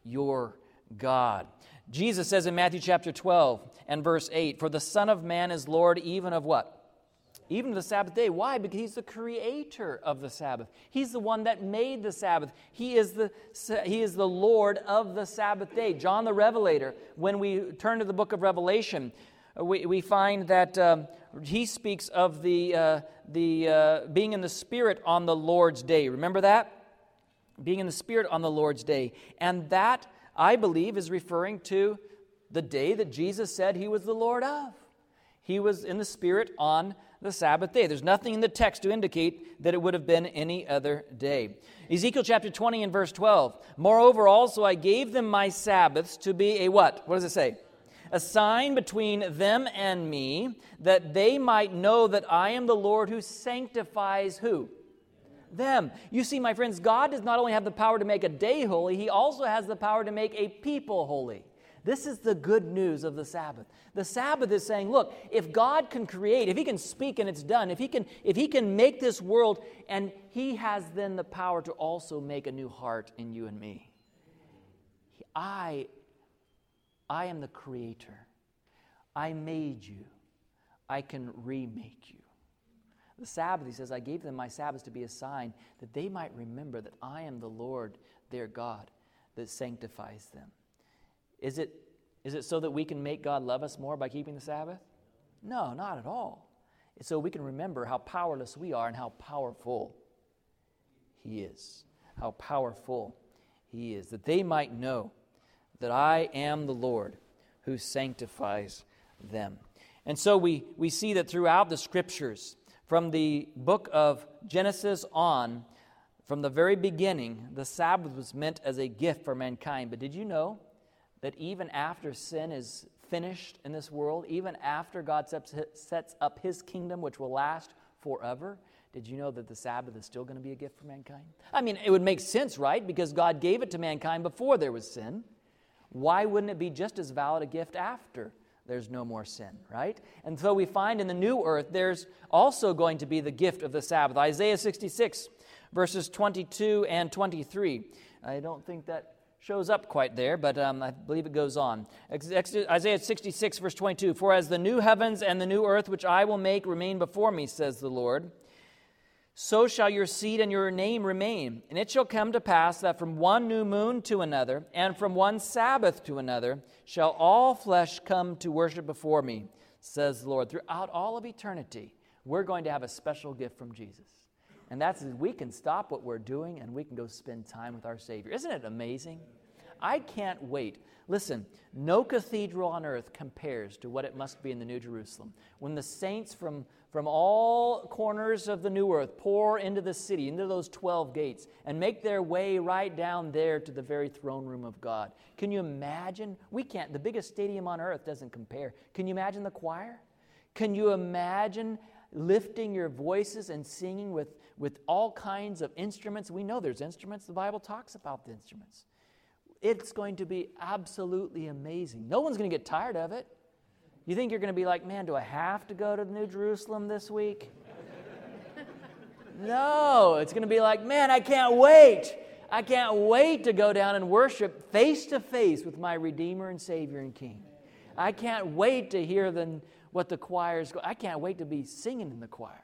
your God. Jesus says in Matthew chapter 12 and verse 8, For the Son of Man is Lord even of what? Even the Sabbath day. Why? Because He's the creator of the Sabbath. He's the one that made the Sabbath. He is the, he is the Lord of the Sabbath day. John the Revelator, when we turn to the book of Revelation, we, we find that um, he speaks of the, uh, the uh, being in the Spirit on the Lord's day. Remember that? being in the Spirit on the Lord's day. And that, I believe, is referring to the day that Jesus said he was the Lord of. He was in the Spirit on the Sabbath day. There's nothing in the text to indicate that it would have been any other day. Ezekiel chapter 20 and verse 12. Moreover, also I gave them my Sabbaths to be a what? What does it say? A sign between them and me, that they might know that I am the Lord who sanctifies who? Them. You see, my friends, God does not only have the power to make a day holy, He also has the power to make a people holy. This is the good news of the Sabbath. The Sabbath is saying, look, if God can create, if He can speak and it's done, if He can, if He can make this world, and He has then the power to also make a new heart in you and me. I, I am the creator. I made you. I can remake you. The Sabbath, he says, I gave them my Sabbath to be a sign that they might remember that I am the Lord their God that sanctifies them. Is it, is it so that we can make God love us more by keeping the Sabbath? No, not at all. It's so we can remember how powerless we are and how powerful He is. How powerful He is. That they might know that I am the Lord who sanctifies them. And so we, we see that throughout the scriptures, from the book of Genesis on, from the very beginning, the Sabbath was meant as a gift for mankind. But did you know that even after sin is finished in this world, even after God sets up his kingdom, which will last forever, did you know that the Sabbath is still going to be a gift for mankind? I mean, it would make sense, right? Because God gave it to mankind before there was sin. Why wouldn't it be just as valid a gift after there's no more sin, right? And so we find in the new earth, there's also going to be the gift of the Sabbath. Isaiah 66, verses 22 and 23. I don't think that shows up quite there, but um, I believe it goes on. Isaiah 66, verse 22 For as the new heavens and the new earth which I will make remain before me, says the Lord, so shall your seed and your name remain. And it shall come to pass that from one new moon to another, and from one Sabbath to another, shall all flesh come to worship before me, says the Lord. Throughout all of eternity, we're going to have a special gift from Jesus. And that's we can stop what we're doing and we can go spend time with our Savior. Isn't it amazing? I can't wait. Listen, no cathedral on earth compares to what it must be in the New Jerusalem. When the saints from, from all corners of the new earth pour into the city, into those 12 gates, and make their way right down there to the very throne room of God. Can you imagine? We can't. The biggest stadium on earth doesn't compare. Can you imagine the choir? Can you imagine lifting your voices and singing with, with all kinds of instruments. We know there's instruments, the Bible talks about the instruments. It's going to be absolutely amazing. No one's going to get tired of it. You think you're going to be like, man, do I have to go to New Jerusalem this week? no, it's going to be like, man, I can't wait. I can't wait to go down and worship face to face with my Redeemer and Savior and King. I can't wait to hear the what the choirs go. I can't wait to be singing in the choir.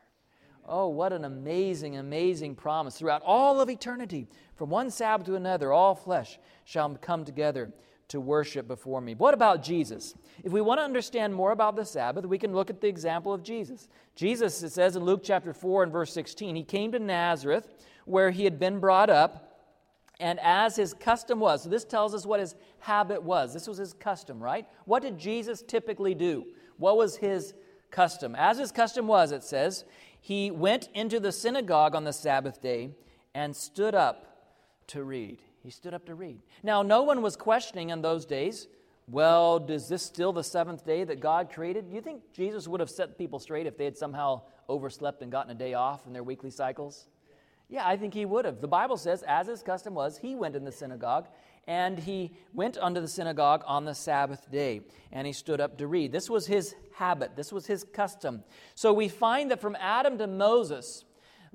Oh, what an amazing, amazing promise. Throughout all of eternity, from one Sabbath to another, all flesh shall come together to worship before me. What about Jesus? If we want to understand more about the Sabbath, we can look at the example of Jesus. Jesus, it says in Luke chapter 4 and verse 16, he came to Nazareth where he had been brought up. And as his custom was, so this tells us what his habit was. This was his custom, right? What did Jesus typically do? What was his custom? As his custom was, it says, he went into the synagogue on the Sabbath day and stood up to read. He stood up to read. Now, no one was questioning in those days, well, is this still the seventh day that God created? Do you think Jesus would have set people straight if they had somehow overslept and gotten a day off in their weekly cycles? Yeah, I think he would have. The Bible says, as his custom was, he went in the synagogue and he went unto the synagogue on the Sabbath day, and he stood up to read. This was his habit, this was his custom. So we find that from Adam to Moses,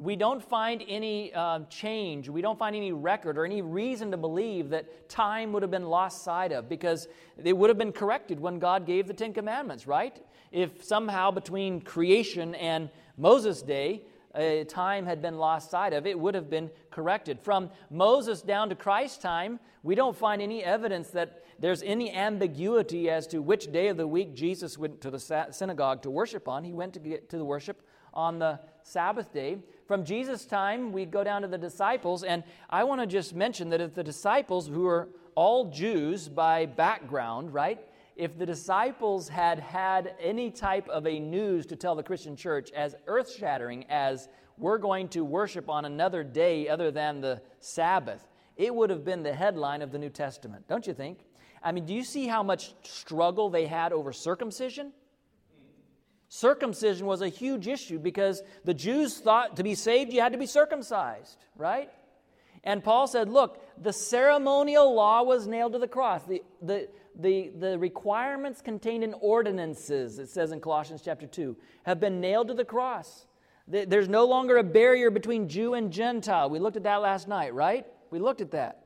we don't find any uh, change, we don't find any record or any reason to believe that time would have been lost sight of because it would have been corrected when God gave the Ten Commandments, right? If somehow between creation and Moses' day, a time had been lost sight of, it would have been corrected. From Moses down to Christ's time, we don't find any evidence that there's any ambiguity as to which day of the week Jesus went to the synagogue to worship on. He went to get to the worship on the Sabbath day. From Jesus' time, we go down to the disciples, and I want to just mention that if the disciples, who are all Jews by background, right, if the disciples had had any type of a news to tell the Christian church as earth shattering as we're going to worship on another day other than the Sabbath, it would have been the headline of the New Testament, don't you think? I mean, do you see how much struggle they had over circumcision? Circumcision was a huge issue because the Jews thought to be saved you had to be circumcised, right? And Paul said, Look, the ceremonial law was nailed to the cross. The, the, the, the requirements contained in ordinances, it says in Colossians chapter 2, have been nailed to the cross. There's no longer a barrier between Jew and Gentile. We looked at that last night, right? We looked at that.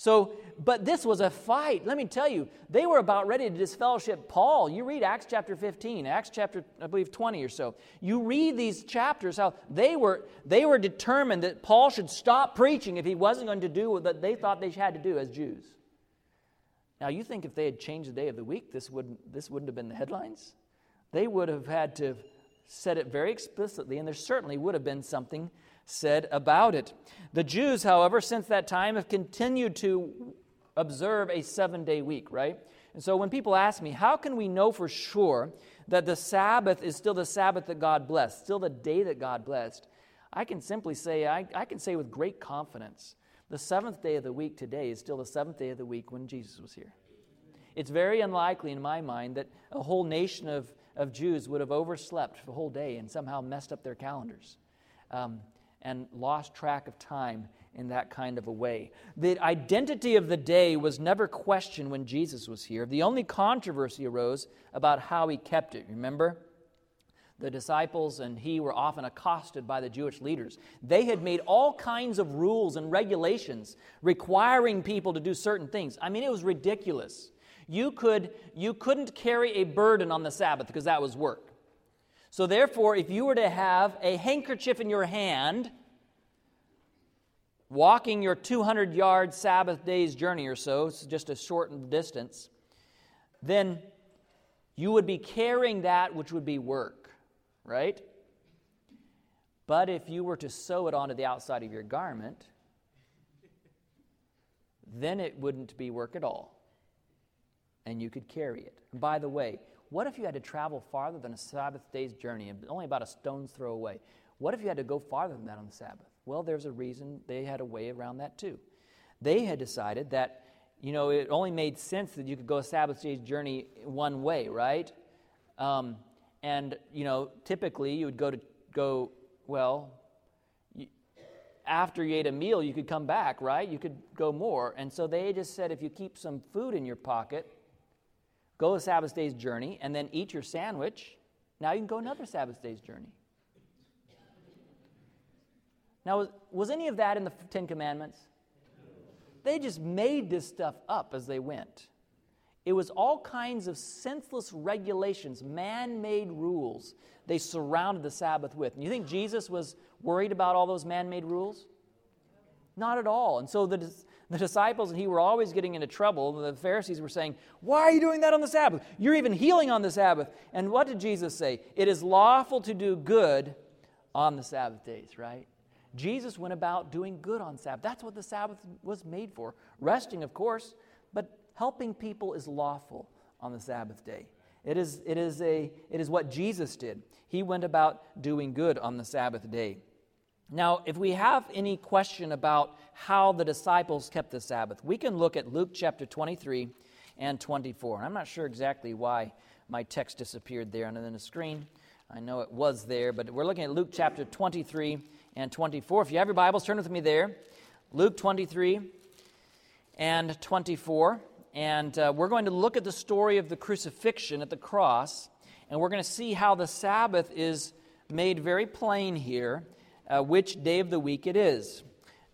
So, but this was a fight. Let me tell you, they were about ready to disfellowship Paul. You read Acts chapter 15, Acts chapter, I believe, 20 or so. You read these chapters, how they were, they were determined that Paul should stop preaching if he wasn't going to do what they thought they had to do as Jews. Now, you think if they had changed the day of the week, this wouldn't, this wouldn't have been the headlines? They would have had to have said it very explicitly, and there certainly would have been something said about it. The Jews, however, since that time have continued to observe a seven day week, right? And so when people ask me, how can we know for sure that the Sabbath is still the Sabbath that God blessed, still the day that God blessed? I can simply say, I, I can say with great confidence, the seventh day of the week today is still the seventh day of the week when Jesus was here. It's very unlikely in my mind that a whole nation of of Jews would have overslept the whole day and somehow messed up their calendars um, and lost track of time in that kind of a way. The identity of the day was never questioned when Jesus was here. The only controversy arose about how he kept it. Remember? The disciples and he were often accosted by the Jewish leaders. They had made all kinds of rules and regulations requiring people to do certain things. I mean, it was ridiculous you, could, you couldn't carry a burden on the Sabbath because that was work. So, therefore, if you were to have a handkerchief in your hand, walking your 200 yard Sabbath day's journey or so, it's just a shortened distance, then you would be carrying that which would be work, right? But if you were to sew it onto the outside of your garment, then it wouldn't be work at all and you could carry it. And by the way, what if you had to travel farther than a Sabbath day's journey, only about a stone's throw away? What if you had to go farther than that on the Sabbath? Well, there's a reason they had a way around that too. They had decided that, you know, it only made sense that you could go a Sabbath day's journey one way, right? Um, and, you know, typically you would go to, go, well, after you ate a meal, you could come back, right? You could go more. And so they just said if you keep some food in your pocket, go a Sabbath day's journey, and then eat your sandwich. Now you can go another Sabbath day's journey. Now, was, was any of that in the Ten Commandments? They just made this stuff up as they went. It was all kinds of senseless regulations, man made rules they surrounded the Sabbath with. And you think Jesus was worried about all those man made rules? Not at all. And so the, the disciples and he were always getting into trouble. The Pharisees were saying, Why are you doing that on the Sabbath? You're even healing on the Sabbath. And what did Jesus say? It is lawful to do good on the Sabbath days, right? Jesus went about doing good on Sabbath. That's what the Sabbath was made for. Resting, of course, but helping people is lawful on the Sabbath day. It is, it is, a, it is what Jesus did. He went about doing good on the Sabbath day. Now, if we have any question about how the disciples kept the Sabbath, we can look at Luke chapter 23 and 24. And I'm not sure exactly why my text disappeared there on the screen. I know it was there, but we're looking at Luke chapter 23 and 24. If you have your Bibles, turn with me there. Luke 23 and 24. And uh, we're going to look at the story of the crucifixion at the cross, and we're going to see how the Sabbath is made very plain here uh, which day of the week it is.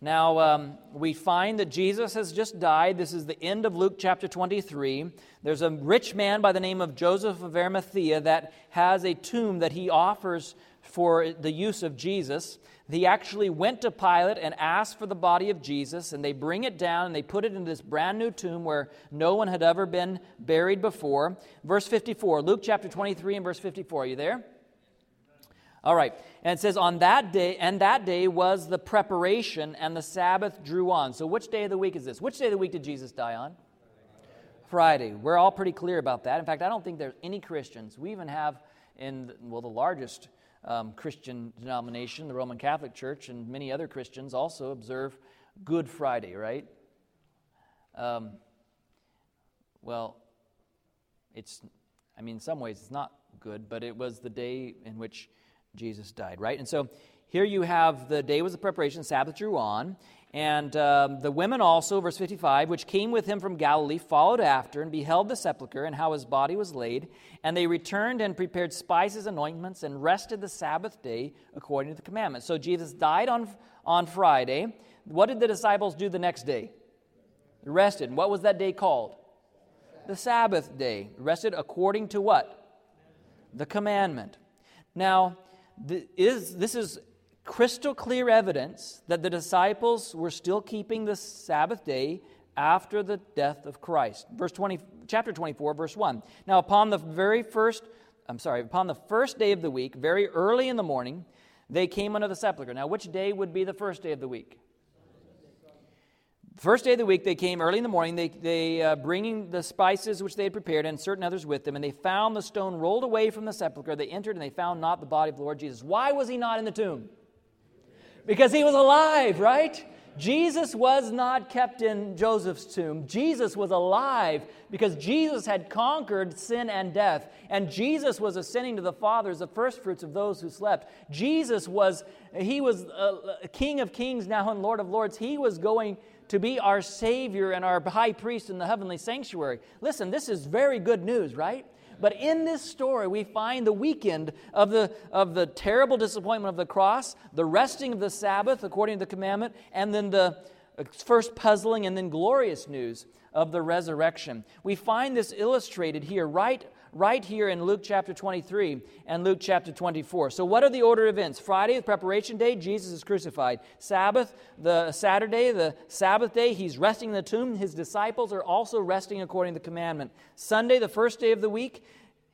Now, um, we find that Jesus has just died. This is the end of Luke chapter 23. There's a rich man by the name of Joseph of Arimathea that has a tomb that he offers for the use of Jesus. He actually went to Pilate and asked for the body of Jesus, and they bring it down and they put it in this brand new tomb where no one had ever been buried before. Verse 54, Luke chapter 23 and verse 54. Are you there? All right. And it says, on that day, and that day was the preparation, and the Sabbath drew on. So, which day of the week is this? Which day of the week did Jesus die on? Friday. We're all pretty clear about that. In fact, I don't think there's any Christians. We even have in, well, the largest um, Christian denomination, the Roman Catholic Church, and many other Christians also observe Good Friday, right? Um, well, it's, I mean, in some ways it's not good, but it was the day in which Jesus died, right? And so here you have the day was the preparation, Sabbath drew on, and um, the women also, verse 55, which came with him from Galilee, followed after and beheld the sepulchre and how his body was laid. And they returned and prepared spices and ointments and rested the Sabbath day according to the commandment. So Jesus died on, on Friday. What did the disciples do the next day? Rested. And what was that day called? The Sabbath day. Rested according to what? The commandment. Now, is, this is crystal clear evidence that the disciples were still keeping the Sabbath day after the death of Christ. Verse 20, chapter 24, verse 1. Now, upon the very first, I'm sorry, upon the first day of the week, very early in the morning, they came unto the sepulchre. Now, which day would be the first day of the week? First day of the week, they came early in the morning, they, they uh, bringing the spices which they had prepared and certain others with them, and they found the stone rolled away from the sepulchre. They entered and they found not the body of the Lord Jesus. Why was he not in the tomb? Because he was alive, right? Jesus was not kept in Joseph's tomb. Jesus was alive because Jesus had conquered sin and death. And Jesus was ascending to the Father as the first fruits of those who slept. Jesus was, he was a King of kings now and Lord of lords. He was going to be our Savior and our high priest in the heavenly sanctuary. Listen, this is very good news, right? But in this story, we find the weekend of the, of the terrible disappointment of the cross, the resting of the Sabbath according to the commandment, and then the uh, first puzzling and then glorious news of the resurrection. We find this illustrated here, right right here in Luke chapter 23 and Luke chapter 24. So, what are the order of events? Friday, the preparation day, Jesus is crucified. Sabbath, the Saturday, the Sabbath day, he's resting in the tomb. His disciples are also resting according to the commandment. Sunday, the first day of the week,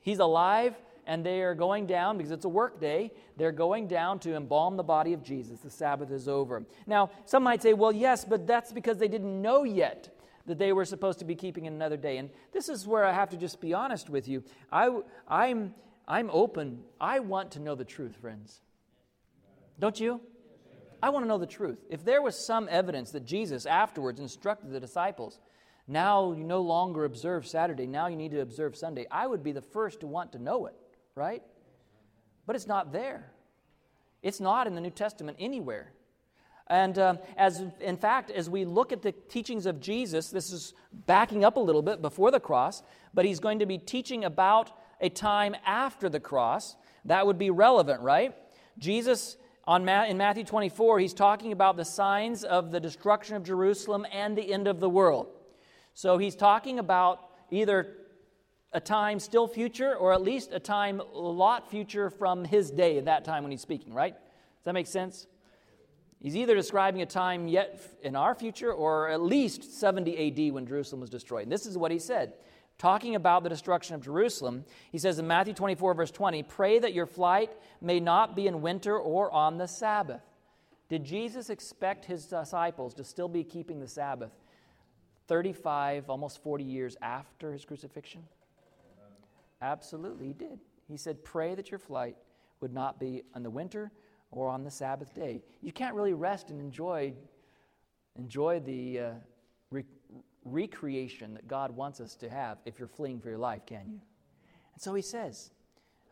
he's alive and they are going down because it's a work day. They're going down to embalm the body of Jesus. The Sabbath is over. Now, some might say, well, yes, but that's because they didn't know yet that they were supposed to be keeping in another day. And this is where I have to just be honest with you. I, I'm, I'm open. I want to know the truth, friends. Don't you? I want to know the truth. If there was some evidence that Jesus afterwards instructed the disciples, now you no longer observe Saturday, now you need to observe Sunday, I would be the first to want to know it, right? But it's not there. It's not in the New Testament anywhere. And um, as in fact, as we look at the teachings of Jesus, this is backing up a little bit before the cross, but he's going to be teaching about a time after the cross. That would be relevant, right? Jesus on Ma- in Matthew 24, he's talking about the signs of the destruction of Jerusalem and the end of the world. So he's talking about either a time still future or at least a time a lot future from his day that time when he's speaking, right? Does that make sense? He's either describing a time yet in our future or at least 70 AD when Jerusalem was destroyed. And this is what he said. Talking about the destruction of Jerusalem, he says in Matthew 24, verse 20, Pray that your flight may not be in winter or on the Sabbath. Did Jesus expect his disciples to still be keeping the Sabbath 35, almost 40 years after his crucifixion? Absolutely, he did. He said, Pray that your flight would not be in the winter or on the Sabbath day. You can't really rest and enjoy, enjoy the uh, re- recreation that God wants us to have if you're fleeing for your life, can you? And so he says,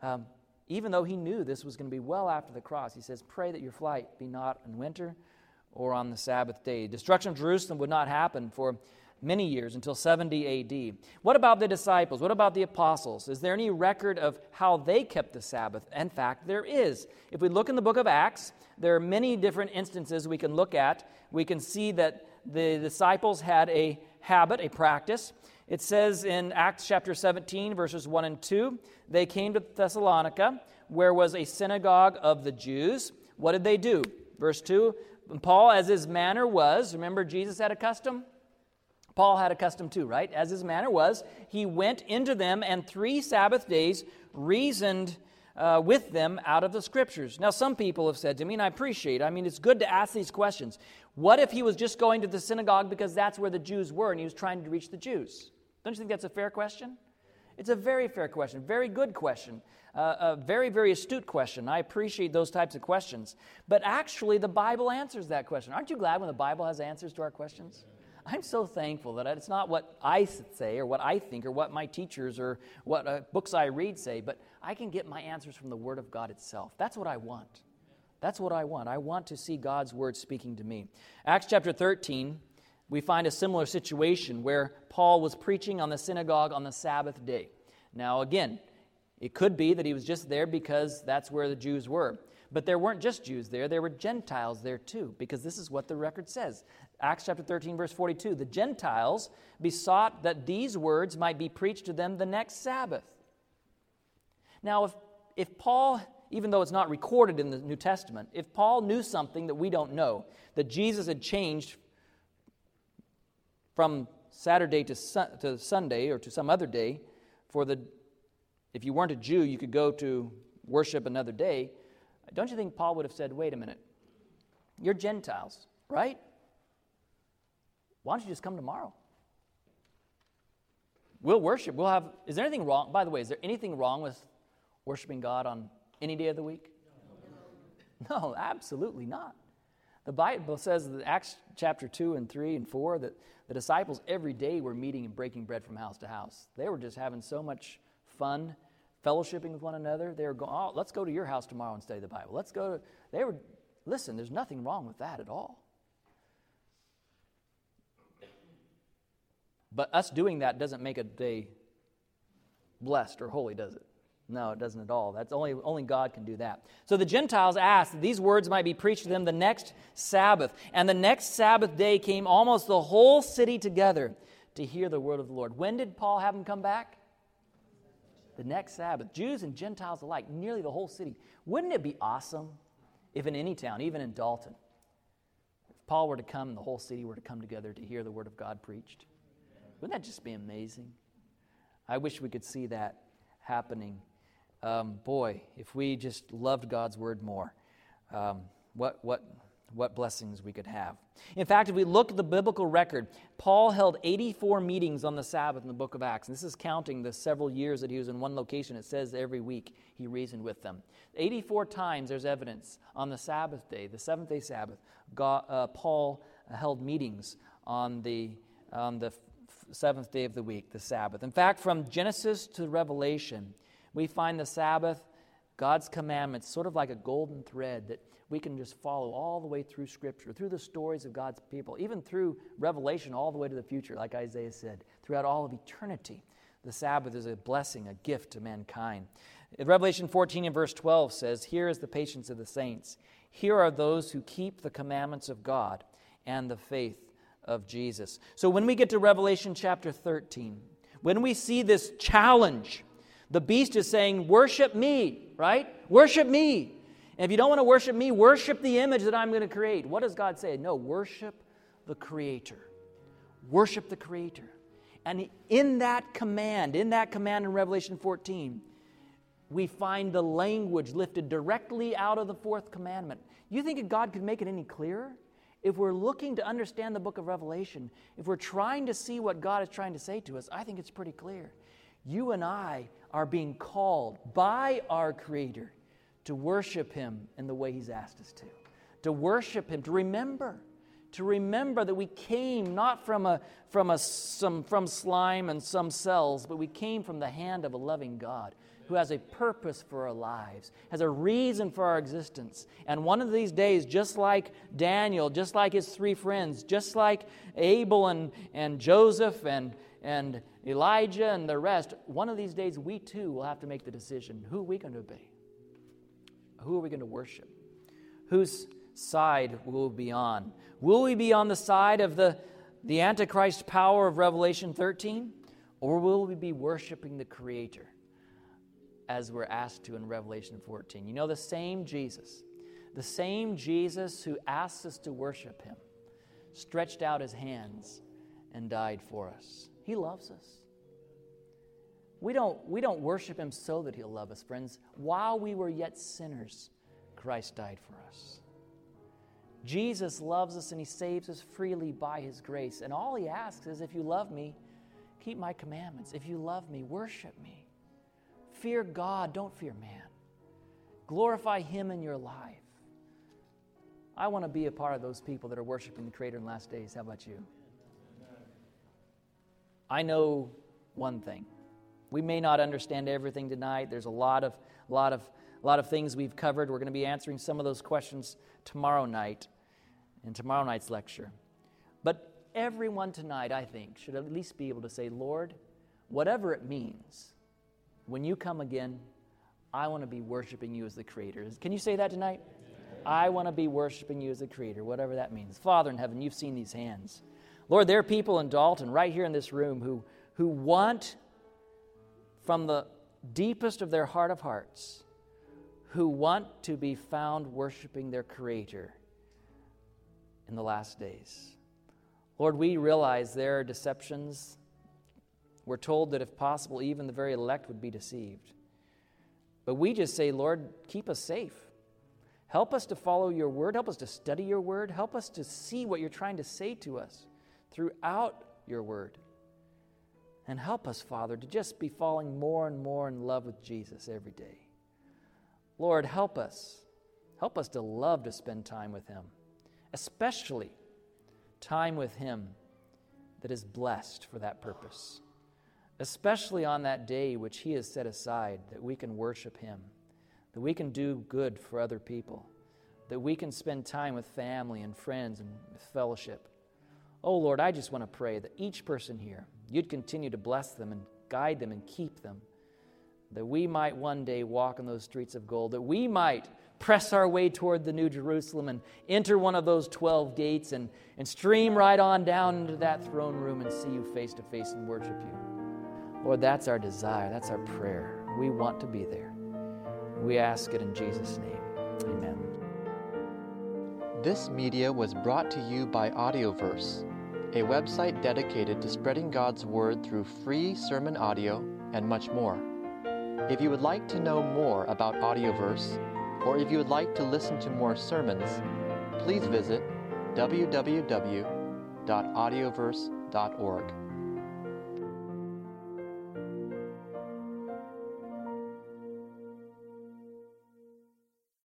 um, even though he knew this was going to be well after the cross, he says, Pray that your flight be not in winter or on the Sabbath day. Destruction of Jerusalem would not happen for many years until 70 AD. What about the disciples? What about the apostles? Is there any record of how they kept the Sabbath? In fact, there is. If we look in the book of Acts, there are many different instances we can look at. We can see that the disciples had a habit, a practice. It says in Acts chapter 17, verses 1 and 2, they came to Thessalonica, where was a synagogue of the Jews. What did they do? Verse 2 Paul, as his manner was, remember Jesus had a custom? Paul had a custom too, right? As his manner was, he went into them and three Sabbath days reasoned uh, with them out of the scriptures. Now, some people have said to me, and I appreciate, I mean, it's good to ask these questions. What if he was just going to the synagogue because that's where the Jews were and he was trying to reach the Jews? Don't you think that's a fair question? It's a very fair question, very good question, uh, a very, very astute question. I appreciate those types of questions. But actually, the Bible answers that question. Aren't you glad when the Bible has answers to our questions? I'm so thankful that it's not what I say or what I think or what my teachers or what uh, books I read say, but I can get my answers from the Word of God itself. That's what I want. That's what I want. I want to see God's Word speaking to me. Acts chapter 13, we find a similar situation where Paul was preaching on the synagogue on the Sabbath day. Now, again, it could be that he was just there because that's where the Jews were. But there weren't just Jews there, there were Gentiles there too, because this is what the record says. Acts chapter 13, verse 42. The Gentiles besought that these words might be preached to them the next Sabbath. Now, if, if Paul, even though it's not recorded in the New Testament, if Paul knew something that we don't know, that Jesus had changed from Saturday to, to Sunday or to some other day, for the, if you weren't a Jew, you could go to worship another day don't you think Paul would have said, wait a minute, you're Gentiles, right? Why don't you just come tomorrow? We'll worship. We'll have. Is there anything wrong? By the way, is there anything wrong with worshiping God on any day of the week? No, absolutely not. The Bible says that Acts chapter 2 and 3 and 4 that the disciples every day were meeting and breaking bread from house to house. They were just having so much fun fellowshipping with one another. They were going, oh, let's go to your house tomorrow and study the Bible. Let's go to, they were, listen, there's nothing wrong with that at all. But us doing that doesn't make a day blessed or holy, does it? No, it doesn't at all. That's only, only God can do that. So the Gentiles asked that these words might be preached to them the next Sabbath. And the next Sabbath day came almost the whole city together to hear the word of the Lord. When did Paul have them come back? the next Sabbath, Jews and Gentiles alike, nearly the whole city. Wouldn't it be awesome if in any town, even in Dalton, if Paul were to come and the whole city were to come together to hear the Word of God preached? Wouldn't that just be amazing? I wish we could see that happening. Um, boy, if we just loved God's Word more, um, what, what, what blessings we could have. In fact, if we look at the biblical record, Paul held 84 meetings on the Sabbath in the book of Acts. And this is counting the several years that he was in one location. It says every week he reasoned with them. 84 times there's evidence on the Sabbath day, the seventh day Sabbath, God, uh, Paul held meetings on the, on the seventh day of the week, the Sabbath. In fact, from Genesis to Revelation, we find the Sabbath, God's commandments, sort of like a golden thread that we can just follow all the way through Scripture, through the stories of God's people, even through Revelation, all the way to the future, like Isaiah said, throughout all of eternity. The Sabbath is a blessing, a gift to mankind. Revelation 14 and verse 12 says, Here is the patience of the saints. Here are those who keep the commandments of God and the faith of Jesus. So when we get to Revelation chapter 13, when we see this challenge, the beast is saying, Worship me, right? Worship me. And if you don't want to worship me, worship the image that I'm going to create. What does God say? No, worship the Creator. Worship the Creator. And in that command, in that command in Revelation 14, we find the language lifted directly out of the fourth commandment. You think God could make it any clearer? If we're looking to understand the book of Revelation, if we're trying to see what God is trying to say to us, I think it's pretty clear. You and I are being called by our Creator to worship Him in the way He's asked us to, to worship Him, to remember, to remember that we came not from, a, from, a, some, from slime and some cells, but we came from the hand of a loving God who has a purpose for our lives, has a reason for our existence. And one of these days, just like Daniel, just like his three friends, just like Abel and, and Joseph and, and Elijah and the rest, one of these days we too will have to make the decision who are we going to obey? Who are we going to worship? Whose side will we be on? Will we be on the side of the, the Antichrist power of Revelation 13? Or will we be worshiping the Creator as we're asked to in Revelation 14? You know, the same Jesus, the same Jesus who asks us to worship Him, stretched out His hands and died for us. He loves us. We don't, we don't worship him so that he'll love us, friends. While we were yet sinners, Christ died for us. Jesus loves us and he saves us freely by his grace. And all he asks is if you love me, keep my commandments. If you love me, worship me. Fear God, don't fear man. Glorify Him in your life. I want to be a part of those people that are worshiping the Creator in the last days. How about you? I know one thing. We may not understand everything tonight. There's a lot of, lot of, lot of things we've covered. We're going to be answering some of those questions tomorrow night in tomorrow night's lecture. But everyone tonight, I think, should at least be able to say, Lord, whatever it means, when you come again, I want to be worshiping you as the Creator. Can you say that tonight? I want to be worshiping you as the Creator, whatever that means. Father in heaven, you've seen these hands. Lord, there are people in Dalton, right here in this room, who, who want from the deepest of their heart of hearts, who want to be found worshiping their Creator in the last days. Lord, we realize there are deceptions. We're told that if possible, even the very elect would be deceived. But we just say, Lord, keep us safe. Help us to follow your word. Help us to study your word. Help us to see what you're trying to say to us throughout your word. And help us, Father, to just be falling more and more in love with Jesus every day. Lord, help us. Help us to love to spend time with Him, especially time with Him that is blessed for that purpose, especially on that day which He has set aside that we can worship Him that we can do good for other people, that we can spend time with family and friends and fellowship. Oh Lord, I just want to pray that each person here, you'd continue to bless them and guide them and keep them, that we might one day walk in those streets of gold, that we might press our way toward the New Jerusalem and enter one of those 12 gates and, and stream right on down into that throne room and see you face to face and worship you. Lord, that's our desire, that's our prayer. We want to be there. We ask it in Jesus' name. Amen. This media was brought to you by Audioverse, a website dedicated to spreading God's Word through free sermon audio and much more. If you would like to know more about Audioverse, or if you would like to listen to more sermons, please visit www.audioverse.org.